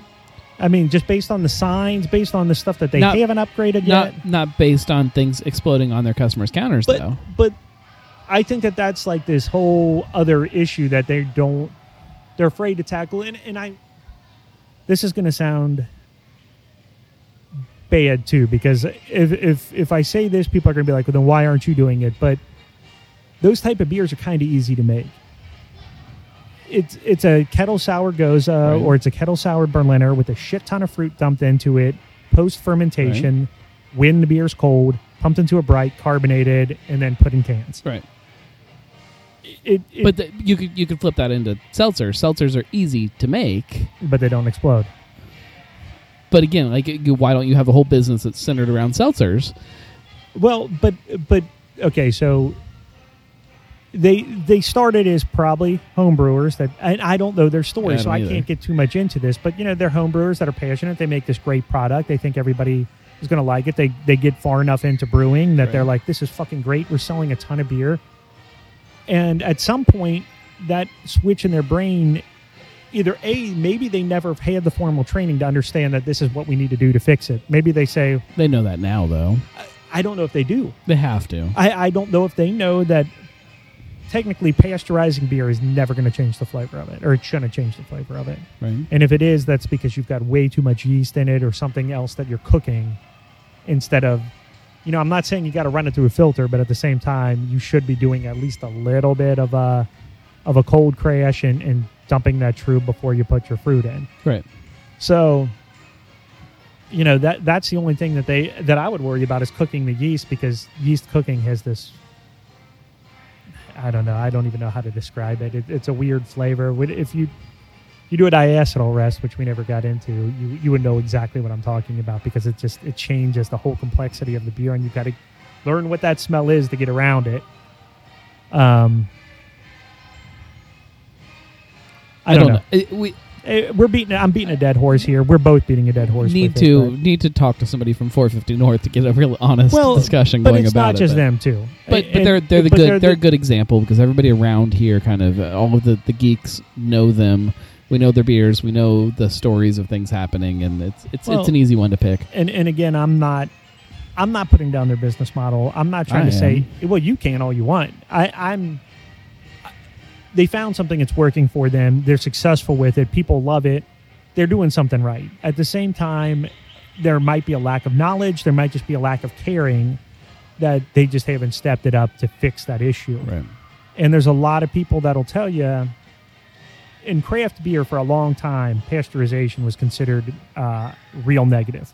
I mean, just based on the signs, based on the stuff that they Not- haven't upgraded not yet. not based on things exploding on their customers counters But though but I think that that's like this whole other issue that they don't they're afraid to tackle. And, and I this is going to sound bad too because if if if I say this, people are going to be like, well, then why aren't you doing it? But those type of beers are kind of easy to make. It's it's a kettle sour gose Right. or it's a kettle sour Berliner with a shit ton of fruit dumped into it post fermentation when the beer's cold, pumped into a bright, carbonated, and then put in cans. right it, it But the, you could you could flip that into seltzers. Seltzers are easy to make, but they don't explode. but again, like why don't you have a whole business that's centered around seltzers? Well, but but okay, so they they started as probably homebrewers that and I don't know their story, I so I either. can't get too much into this. But you know, they're homebrewers that are passionate. They make this great product. They think everybody is going to like it. They they get far enough into brewing that they're like, this is fucking great. We're selling a ton of beer, and at some point, that switch in their brain. Either a maybe they never had the formal training to understand that this is what we need to do to fix it. Maybe they say, They know that now, though. I don't know if they do. They have to. I, I don't know if they know that technically pasteurizing beer is never going to change the flavor of it, or it shouldn't change the flavor of it. Right. And if it is, that's because you've got way too much yeast in it or something else that you're cooking instead of, you know, I'm not saying you got to run it through a filter, but at the same time, you should be doing at least a little bit of a of a cold crash and, and dumping that trub before you put your fruit in. Right. So, you know that that's the only thing that they that I would worry about is cooking the yeast because yeast cooking has this. I don't know. I don't even know how to describe it. it it's a weird flavor. If you you do a diacetyl rest, which we never got into, you you would know exactly what I'm talking about because it just it changes the whole complexity of the beer, and you've got to learn what that smell is to get around it. Um, I, don't, know. It- we Eh, We're beating. I'm beating a dead horse here. We're both beating a dead horse. need with it, to need to talk to somebody from 450 North to get a real honest well, discussion going it's about not it. just but- them too. But, And- but they're they're the good they're, a good example because everybody around here kind of uh, all of the, the geeks know them. We know their beers. We know the stories of things happening, and it's it's Well- it's an easy one to pick. and and again, I'm not. I'm not putting down their business model. I'm not trying I to say, well, you can all you want. I, I'm. They found something that's working for them. They're successful with it. People love it. They're doing something right. At the same time, there might be a lack of knowledge. There might just be a lack of caring that they just haven't stepped it up to fix that issue. Right. And there's a lot of people that'll tell you in craft beer for a long time, pasteurization was considered uh, real negative.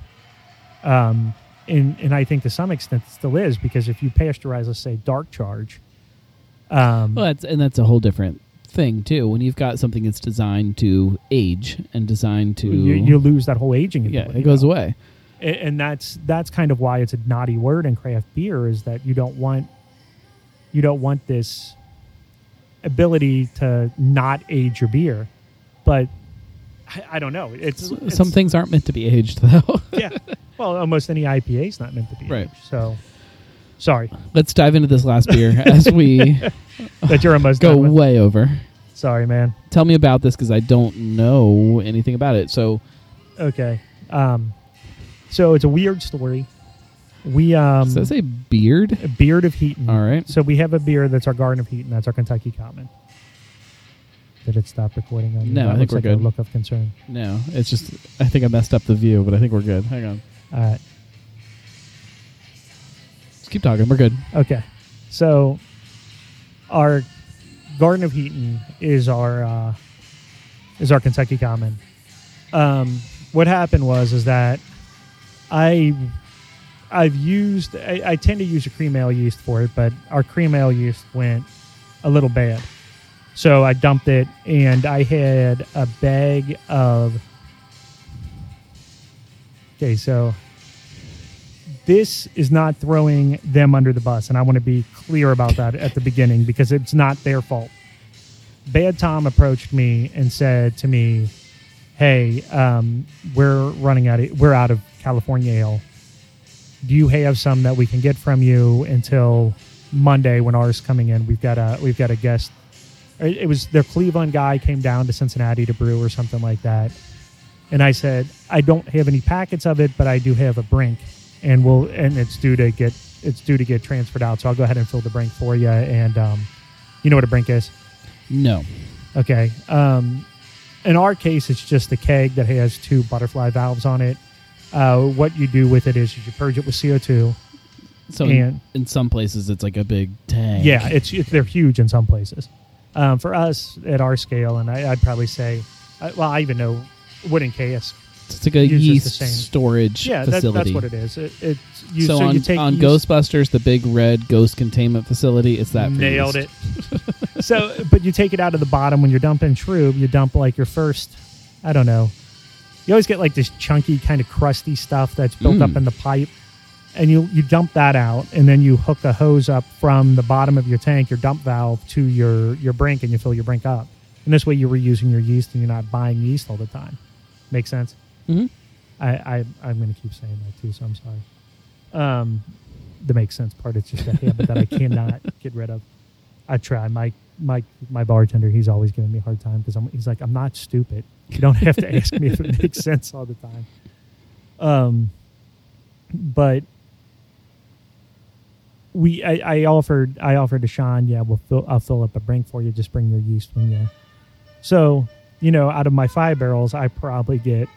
Um, and, and I think to some extent it still is because if you pasteurize, let's say, dark charge, um, Well, that's and that's a whole different thing too. When you've got something that's designed to age and designed to you, you lose that whole aging. yeah, ability, it goes away. A- and that's that's kind of why it's a naughty word in craft beer is that you don't want you don't want this ability to not age your beer but i, I don't know it's, it's Some things aren't meant to be aged though. yeah well almost any ipa is not meant to be Right. aged, so sorry Let's dive into this last beer as we that you're almost go way over. sorry man Tell me about this because I don't know anything about it. So okay um so it's a weird story we um does that say beard? a beard of heaton All right. So we have a beer that's our Garden of Heat, and that's our Kentucky Common. Did it stop recording on? No, That I think looks we're like good. A look of concern. No, it's just I think I messed up the view, but I think we're good. Hang on. All right. Keep talking. We're good. Okay. So our Garden of Heaton is our uh, is our Kentucky Common. Um, what happened was is that I I've used I, I tend to use a cream ale yeast for it, but our cream ale yeast went a little bad. So I dumped it and I had a bag of Okay, so this is not throwing them under the bus, and I want to be clear about that at the beginning because it's not their fault. Bad Tom approached me and said to me, "Hey, um, we're running out. Of, we're out of California ale. Do you have some that we can get from you until Monday when ours coming in? We've got a we've got a guest. It it was their Cleveland guy came down to Cincinnati to brew or something like that." And I said, I don't have any packets of it, but I do have a brink, and we'll and it's due to get it's due to get transferred out. So I'll go ahead and fill the brink for you. And um, you know what a brink is? No. Okay. Um, in our case, it's just a keg that has two butterfly valves on it. Uh, what you do with it is you purge it with CO two. So in, And- in some places it's like a big tank. Yeah, it's, it's they're huge in some places. Um, for us at our scale, and I, I'd probably say, I, well, I even know wooden cask. It's like a the yeast same- storage Yeah, that, that's what it is. It, it's you, so, so, on, you take on Ghostbusters, the big red ghost containment facility, it's that for nailed yeast. it. so, but you take it out of the bottom when you're dumping trub. You dump like your first, I don't know. You always get like this chunky, kind of crusty stuff that's built Mm. up in the pipe, and you you dump that out, and then you hook the hose up from the bottom of your tank, your dump valve, to your your brink, and you fill your brink up. And this way, you're reusing your yeast, and you're not buying yeast all the time. Make sense? Mhm. I, I I'm going to keep saying that too, so I'm sorry. Um, the make sense part it's just a habit that I cannot get rid of. I try. My my my bartender, he's always giving me a hard time because I'm. He's like, I'm not stupid. You don't have to ask me if it makes sense all the time. Um, but we I, I offered I offered to Sean, yeah, we'll fill I'll fill up a brink for you. Just bring your yeast when you. So you know, out of my five barrels, I probably get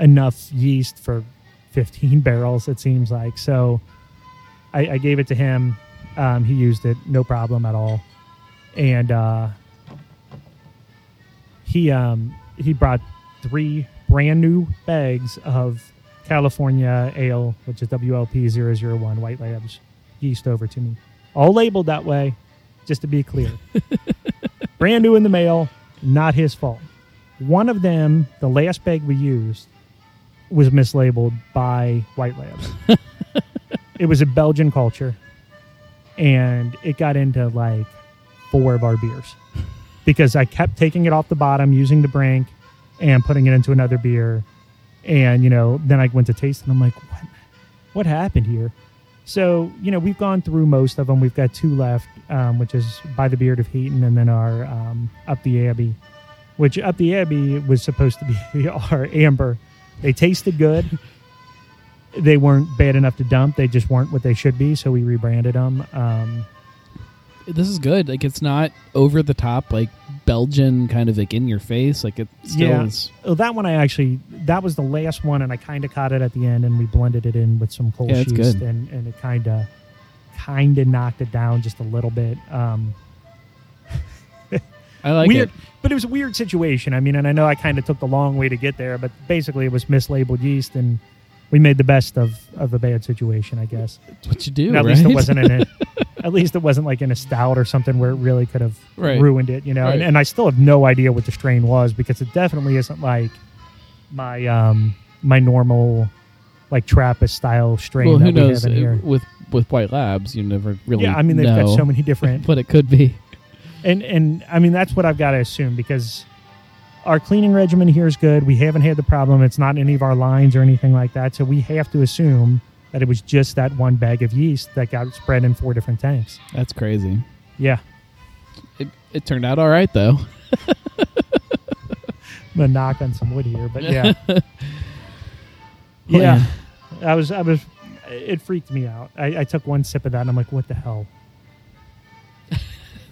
enough yeast for 15 barrels. It seems like so. I, I gave it to him. Um, he used it, no problem at all, and uh, he um, he brought three brand new bags of California Ale, which is WLP 001 White Labs yeast over to me, all labeled that way, just to be clear. brand new in the mail, not his fault. One of them, the last bag we used, was mislabeled by White Labs. it was a Belgian culture, and it got into like four of our beers because I kept taking it off the bottom, using the brink, and putting it into another beer. And you know, then I went to taste, and I'm like, what? What happened here? So you know, we've gone through most of them. We've got two left, um, which is by the beard of Heaton, and then our um, up the Abbey, which up the Abbey was supposed to be our amber. They tasted good. They weren't bad enough to dump. They just weren't what they should be. So we rebranded them. Um, This is good. Like it's not over the top, like Belgian kind of like in your face. Like it still Yeah. is. oh, that one I actually that was the last one, and I kind of caught it at the end, and we blended it in with some cold Yeah, yeast, and and it kind of kind of knocked it down just a little bit. Um, I like weird, it. but it was a weird situation. I mean, and I know I kind of took the long way to get there, but basically it was mislabeled yeast, and we made the best of of a bad situation, I guess. It's what you do, And at right? least it wasn't in it. at least it wasn't like in a stout or something where it really could have Right. ruined it, you know. And, Right. and I still have no idea what the strain was because it definitely isn't like my um my normal like Trappist style strain well, that who we knows? have in here. With with White Labs, you never really. Yeah, I mean they've know got so many different but it could be. And and I mean that's what I've got to assume because our cleaning regimen here is good. We haven't had the problem. It's not any of our lines or anything like that. So we have to assume that it was just that one bag of yeast that got spread in four different tanks. That's crazy. Yeah. It it turned out all right though. I'm gonna knock on some wood here, but yeah, yeah. I was, I was, it freaked me out. I, I took one sip of that, and I'm like, what the hell?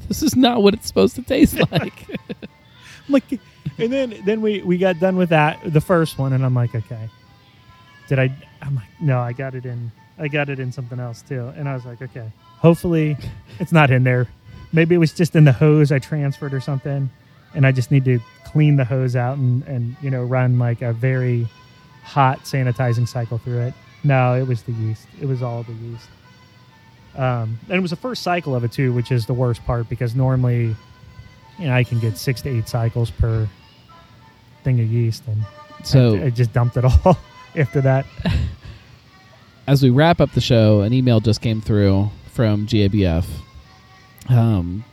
This is not what it's supposed to taste like. Like, and then then we we got done with that, the first one, and I'm like, okay, did I? I'm like, no, I got it in, I got it in something else too, and I was like, okay, hopefully it's not in there. Maybe it was just in the hose I transferred or something, and I just need to clean the hose out and and you know run like a very hot sanitizing cycle through it. No, it was the yeast. It was all the yeast. Um, and it was the first cycle of it too, which is the worst part because normally, you know, I can get six to eight cycles per thing of yeast, and so I, I just dumped it all after that. as we wrap up the show, an email just came through from GABF. Um,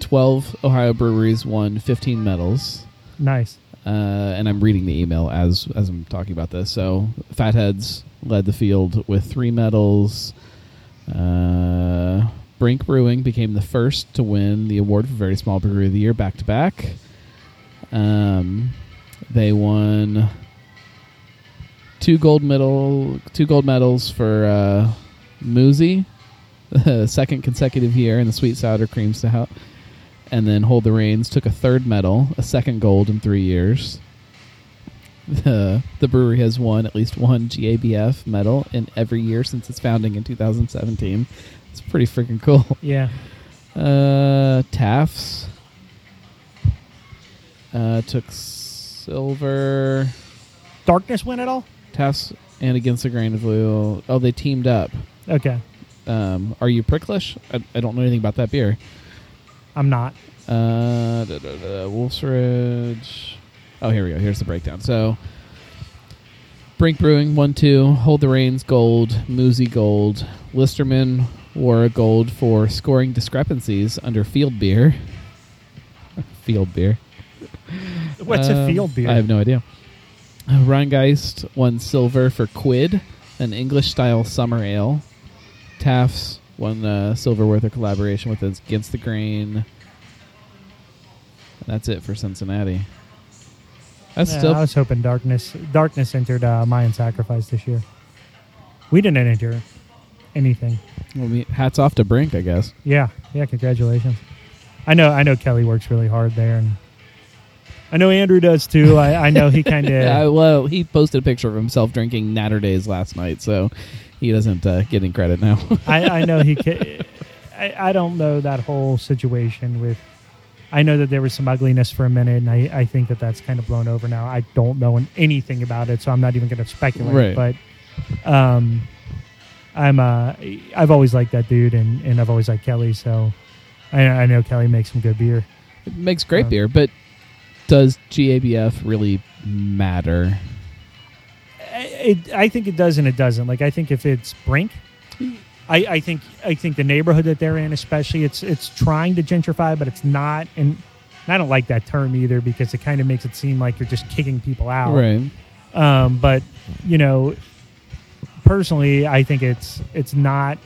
12 Ohio breweries won 15 medals. Nice. Uh, and I'm reading the email as as I'm talking about this. So, Fatheads led the field with three medals. Uh, Brink Brewing became the first to win the award for Very Small Brewery of the Year back to back. They won two gold medal, two gold medals for uh, the second consecutive year in the sweet sour cream stout, and then Hold the Reins took a third medal, a second gold in three years. The the brewery has won at least one GABF medal in every year since its founding in 2017. It's pretty freaking cool. Yeah. Uh, Taft's uh, took silver. Darkness win it all? Taft's and Against the Grain of Blue. Oh, they teamed up. Okay. Um, are you pricklish? I, I don't know anything about that beer. I'm not. Uh, da, da, da, Wolf's Ridge. Oh, here we go. Here's the breakdown. So, Brink Brewing one two, Hold the Reins gold, Moozy gold, Listermann wore a gold for scoring discrepancies under field beer. field beer. What's a Um, field beer? I have no idea. Rhinegeist won silver for Quid, an English style summer ale. Taft's won uh, silver with a collaboration with us Against the Grain. That's it for Cincinnati. That's Yeah, still I was hoping darkness darkness entered uh, Mayan Sacrifice this year. We didn't enter anything. well, we- hats off to Brink, I guess. Yeah, yeah. Congratulations. I know. I know Kelly works really hard there, and I know Andrew does too. I, I know he kind of. Yeah, well, he posted a picture of himself drinking Natter Days last night, so he doesn't uh, get any credit now. I, I know he. Ca- I, I don't know that whole situation with. I know that there was some ugliness for a minute, and I, I think that that's kind of blown over now. I don't know anything about it, so I'm not even going to speculate. Right. But um, I'm uh, I've always liked that dude, and, and I've always liked Kelly, so I, I know Kelly makes some good beer. it makes great Um, beer, but does GABF really matter? It, I think it does and it doesn't. Like I think if it's Brink, I, I think I think the neighborhood that they're in, especially, it's it's trying to gentrify, but it's not. And I don't like that term either because it kind of makes it seem like you're just kicking people out. Right. Um, but you know, personally, I think it's it's not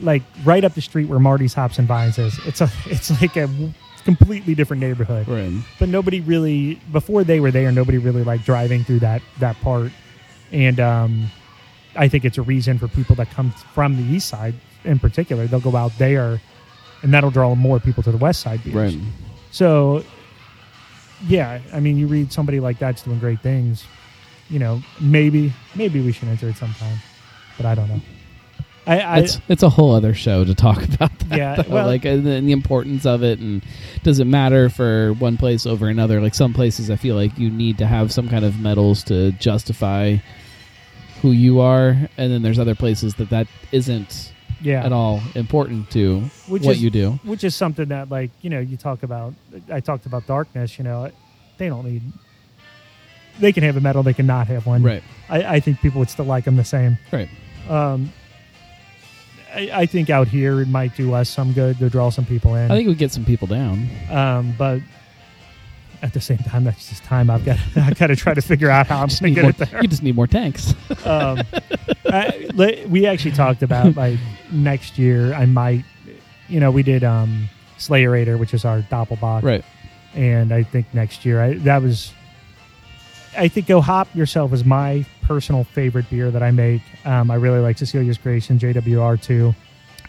like right up the street where Marty's Hops and Vines is. It's a it's like a completely different neighborhood Right. but nobody really before they were there nobody really liked driving through that that part and um i think it's a reason for people that come from the east side in particular they'll go out there and that'll draw more people to the west side beers. Right. so yeah i mean you read somebody like that's doing great things you know maybe maybe we should enter it sometime but i don't know i, I It's it's a whole other show to talk about that. Yeah, well- like and the, and the importance of it, and does it matter for one place over another? Like some places, I feel like you need to have some kind of medals to justify who you are, and then there's other places that that isn't yeah at all important to Which what is- you do. which is something that like you know you talk about i talked about darkness you know they don't need they can have a medal they can not have one Right. i, I think people would still like them the same Right. um I, I think out here it might do us some good to draw some people in I think we get some people down. um but at the same time that's just time i've got i gotta try to figure out how i'm Just gonna get more- it there You just need more tanks. um, I, we actually talked about like next year. I might, you know, we did um, Slayerator, which is our Doppelbock, right. and I think next year I, that was. I think Go Hop Yourself is my personal favorite beer that I make. Um, I really like Cecilia's Grace and JWR too.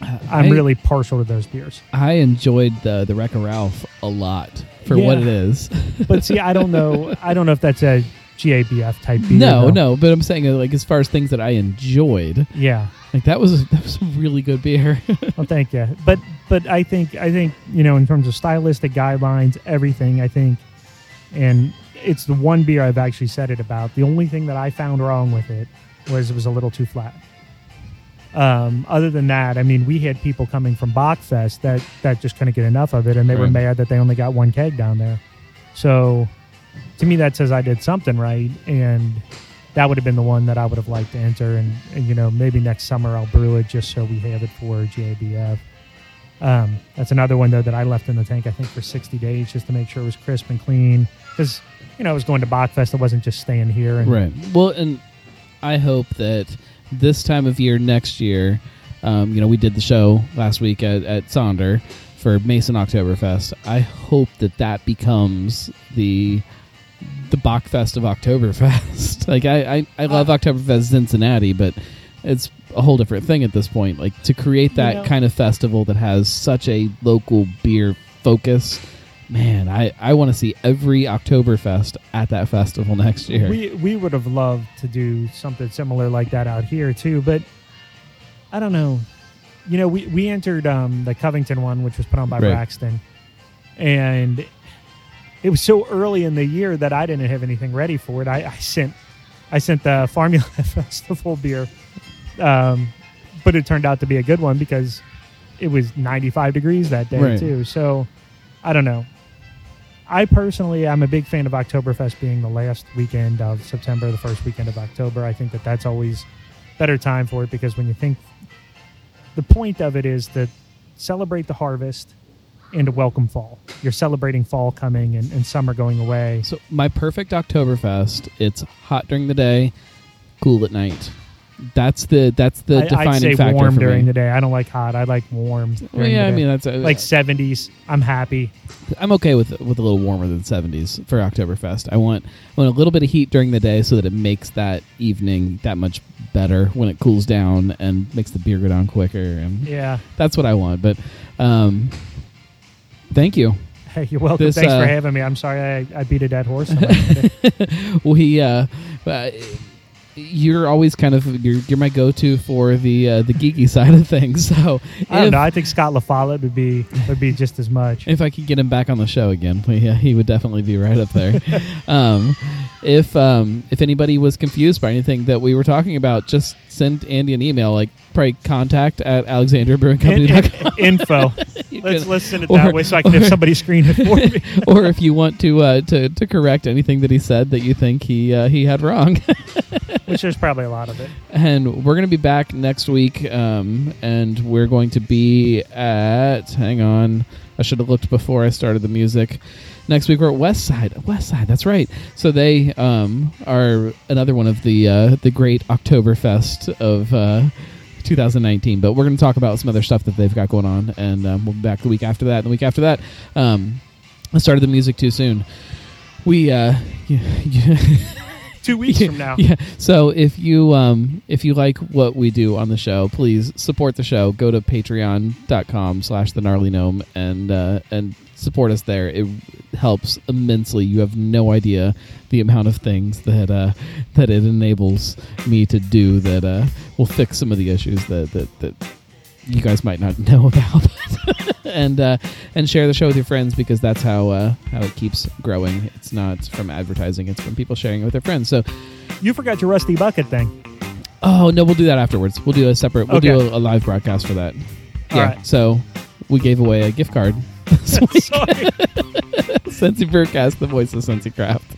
I'm I- really partial to those beers. I enjoyed the the Wreck-A Ralph a lot for what it is. But see, I don't know. I don't know if that's a GABF type beer. no, though. no, but I'm saying uh, like as far as things that I enjoyed, Yeah. like that was that was a really good beer. Well, thank you. But but I think I think you know in terms of stylistic guidelines, everything I think, and it's the one beer I've actually said it about. The only thing that I found wrong with it was it was a little too flat. Um, other than that, I mean, we had people coming from Bockfest that that just couldn't get enough of it, and they were mad that they only got one keg down there. So, to me, that says I did something right, and that would have been the one that I would have liked to enter. And, and you know, maybe next summer I'll brew it just so we have it for JBF. Um, that's another one though that I left in the tank. I think for 60 days just to make sure it was crisp and clean because you know I was going to Bockfest. It wasn't just staying here. And, right. Well, and I hope that this time of year next year, um, you know, we did the show last week at, at Sonder for Mason Oktoberfest. I hope that that becomes the the Bockfest of Oktoberfest. like I, I, I love Uh, Oktoberfest Cincinnati, but it's a whole different thing at this point. Like to create that know- kind of festival that has such a local beer focus. Man, I, I want to see every Oktoberfest at that festival next year. We we would have loved to do something similar like that out here too, but I don't know. You know, we we entered um, the Covington one, which was put on by Right. Braxton, and it was so early in the year that I didn't have anything ready for it. I, I sent I sent the Formula Festival beer um, but it turned out to be a good one because it was 95 degrees that day Right. too. So I don't know. I personally, I'm a big fan of Oktoberfest being the last weekend of September, the first weekend of October. I think that that's always better time for it because when you think the point of it is to celebrate the harvest and to welcome fall. You're celebrating fall coming and, and summer going away. So my perfect Oktoberfest, it's hot during the day, cool at night. That's the that's the I, defining I'd say factor warm for during me. the day. I don't like hot. I like warm. Well, during yeah, the I day. mean that's a, like 70s. I'm happy. I'm okay with with a little warmer than 70s for Oktoberfest. I want I want a little bit of heat during the day so that it makes that evening that much better when it cools down and makes the beer go down quicker. And Yeah. that's what I want. But um, thank you. Hey, you're welcome. This, Thanks uh, for having me. I'm sorry I, I beat a dead horse. we uh, uh, you're always kind of you're, you're my go-to for the uh, the geeky side of things. So I don't know. I think Scott LaFollette would be would be just as much. if I could get him back on the show again, yeah, he would definitely be right up there. um, if um, if anybody was confused by anything that we were talking about, just send Andy an email, like probably contact at In, alexandriabrewingcompany.com. in- info. Let's let's send it or- that way so I can have somebody screen it for me. or if you want to uh, to to correct anything that he said that you think he uh, he had wrong. Which there's probably a lot of it. and we're going to be back next week um, and we're going to be at hang on i should have looked before i started the music. Next week we're at west side west side that's right. So they um, are another one of the uh, the great oktoberfest of uh, 2019 but we're going to talk about some other stuff that they've got going on and um, we'll be back the week after that and the week after that. Um, i started the music too soon. We uh, Two weeks yeah, from now. Yeah. So if you um if you like what we do on the show, please support the show. Go to patreon.com slash the gnarly gnome and uh and support us there. It helps immensely. You have no idea the amount of things that uh that it enables me to do that uh will fix some of the issues that that, that you guys might not know about. and uh, and share the show with your friends because that's how uh, how it keeps growing. It's not from advertising; it's from people sharing it with their friends. So You forgot your rusty bucket thing. Oh no, we'll do that afterwards. We'll do a separate. We'll do Okay. a, a live broadcast for that. All yeah. right. So we gave away a gift card. Sorry. Cincy Brewcast, the voice of Cincy Craft.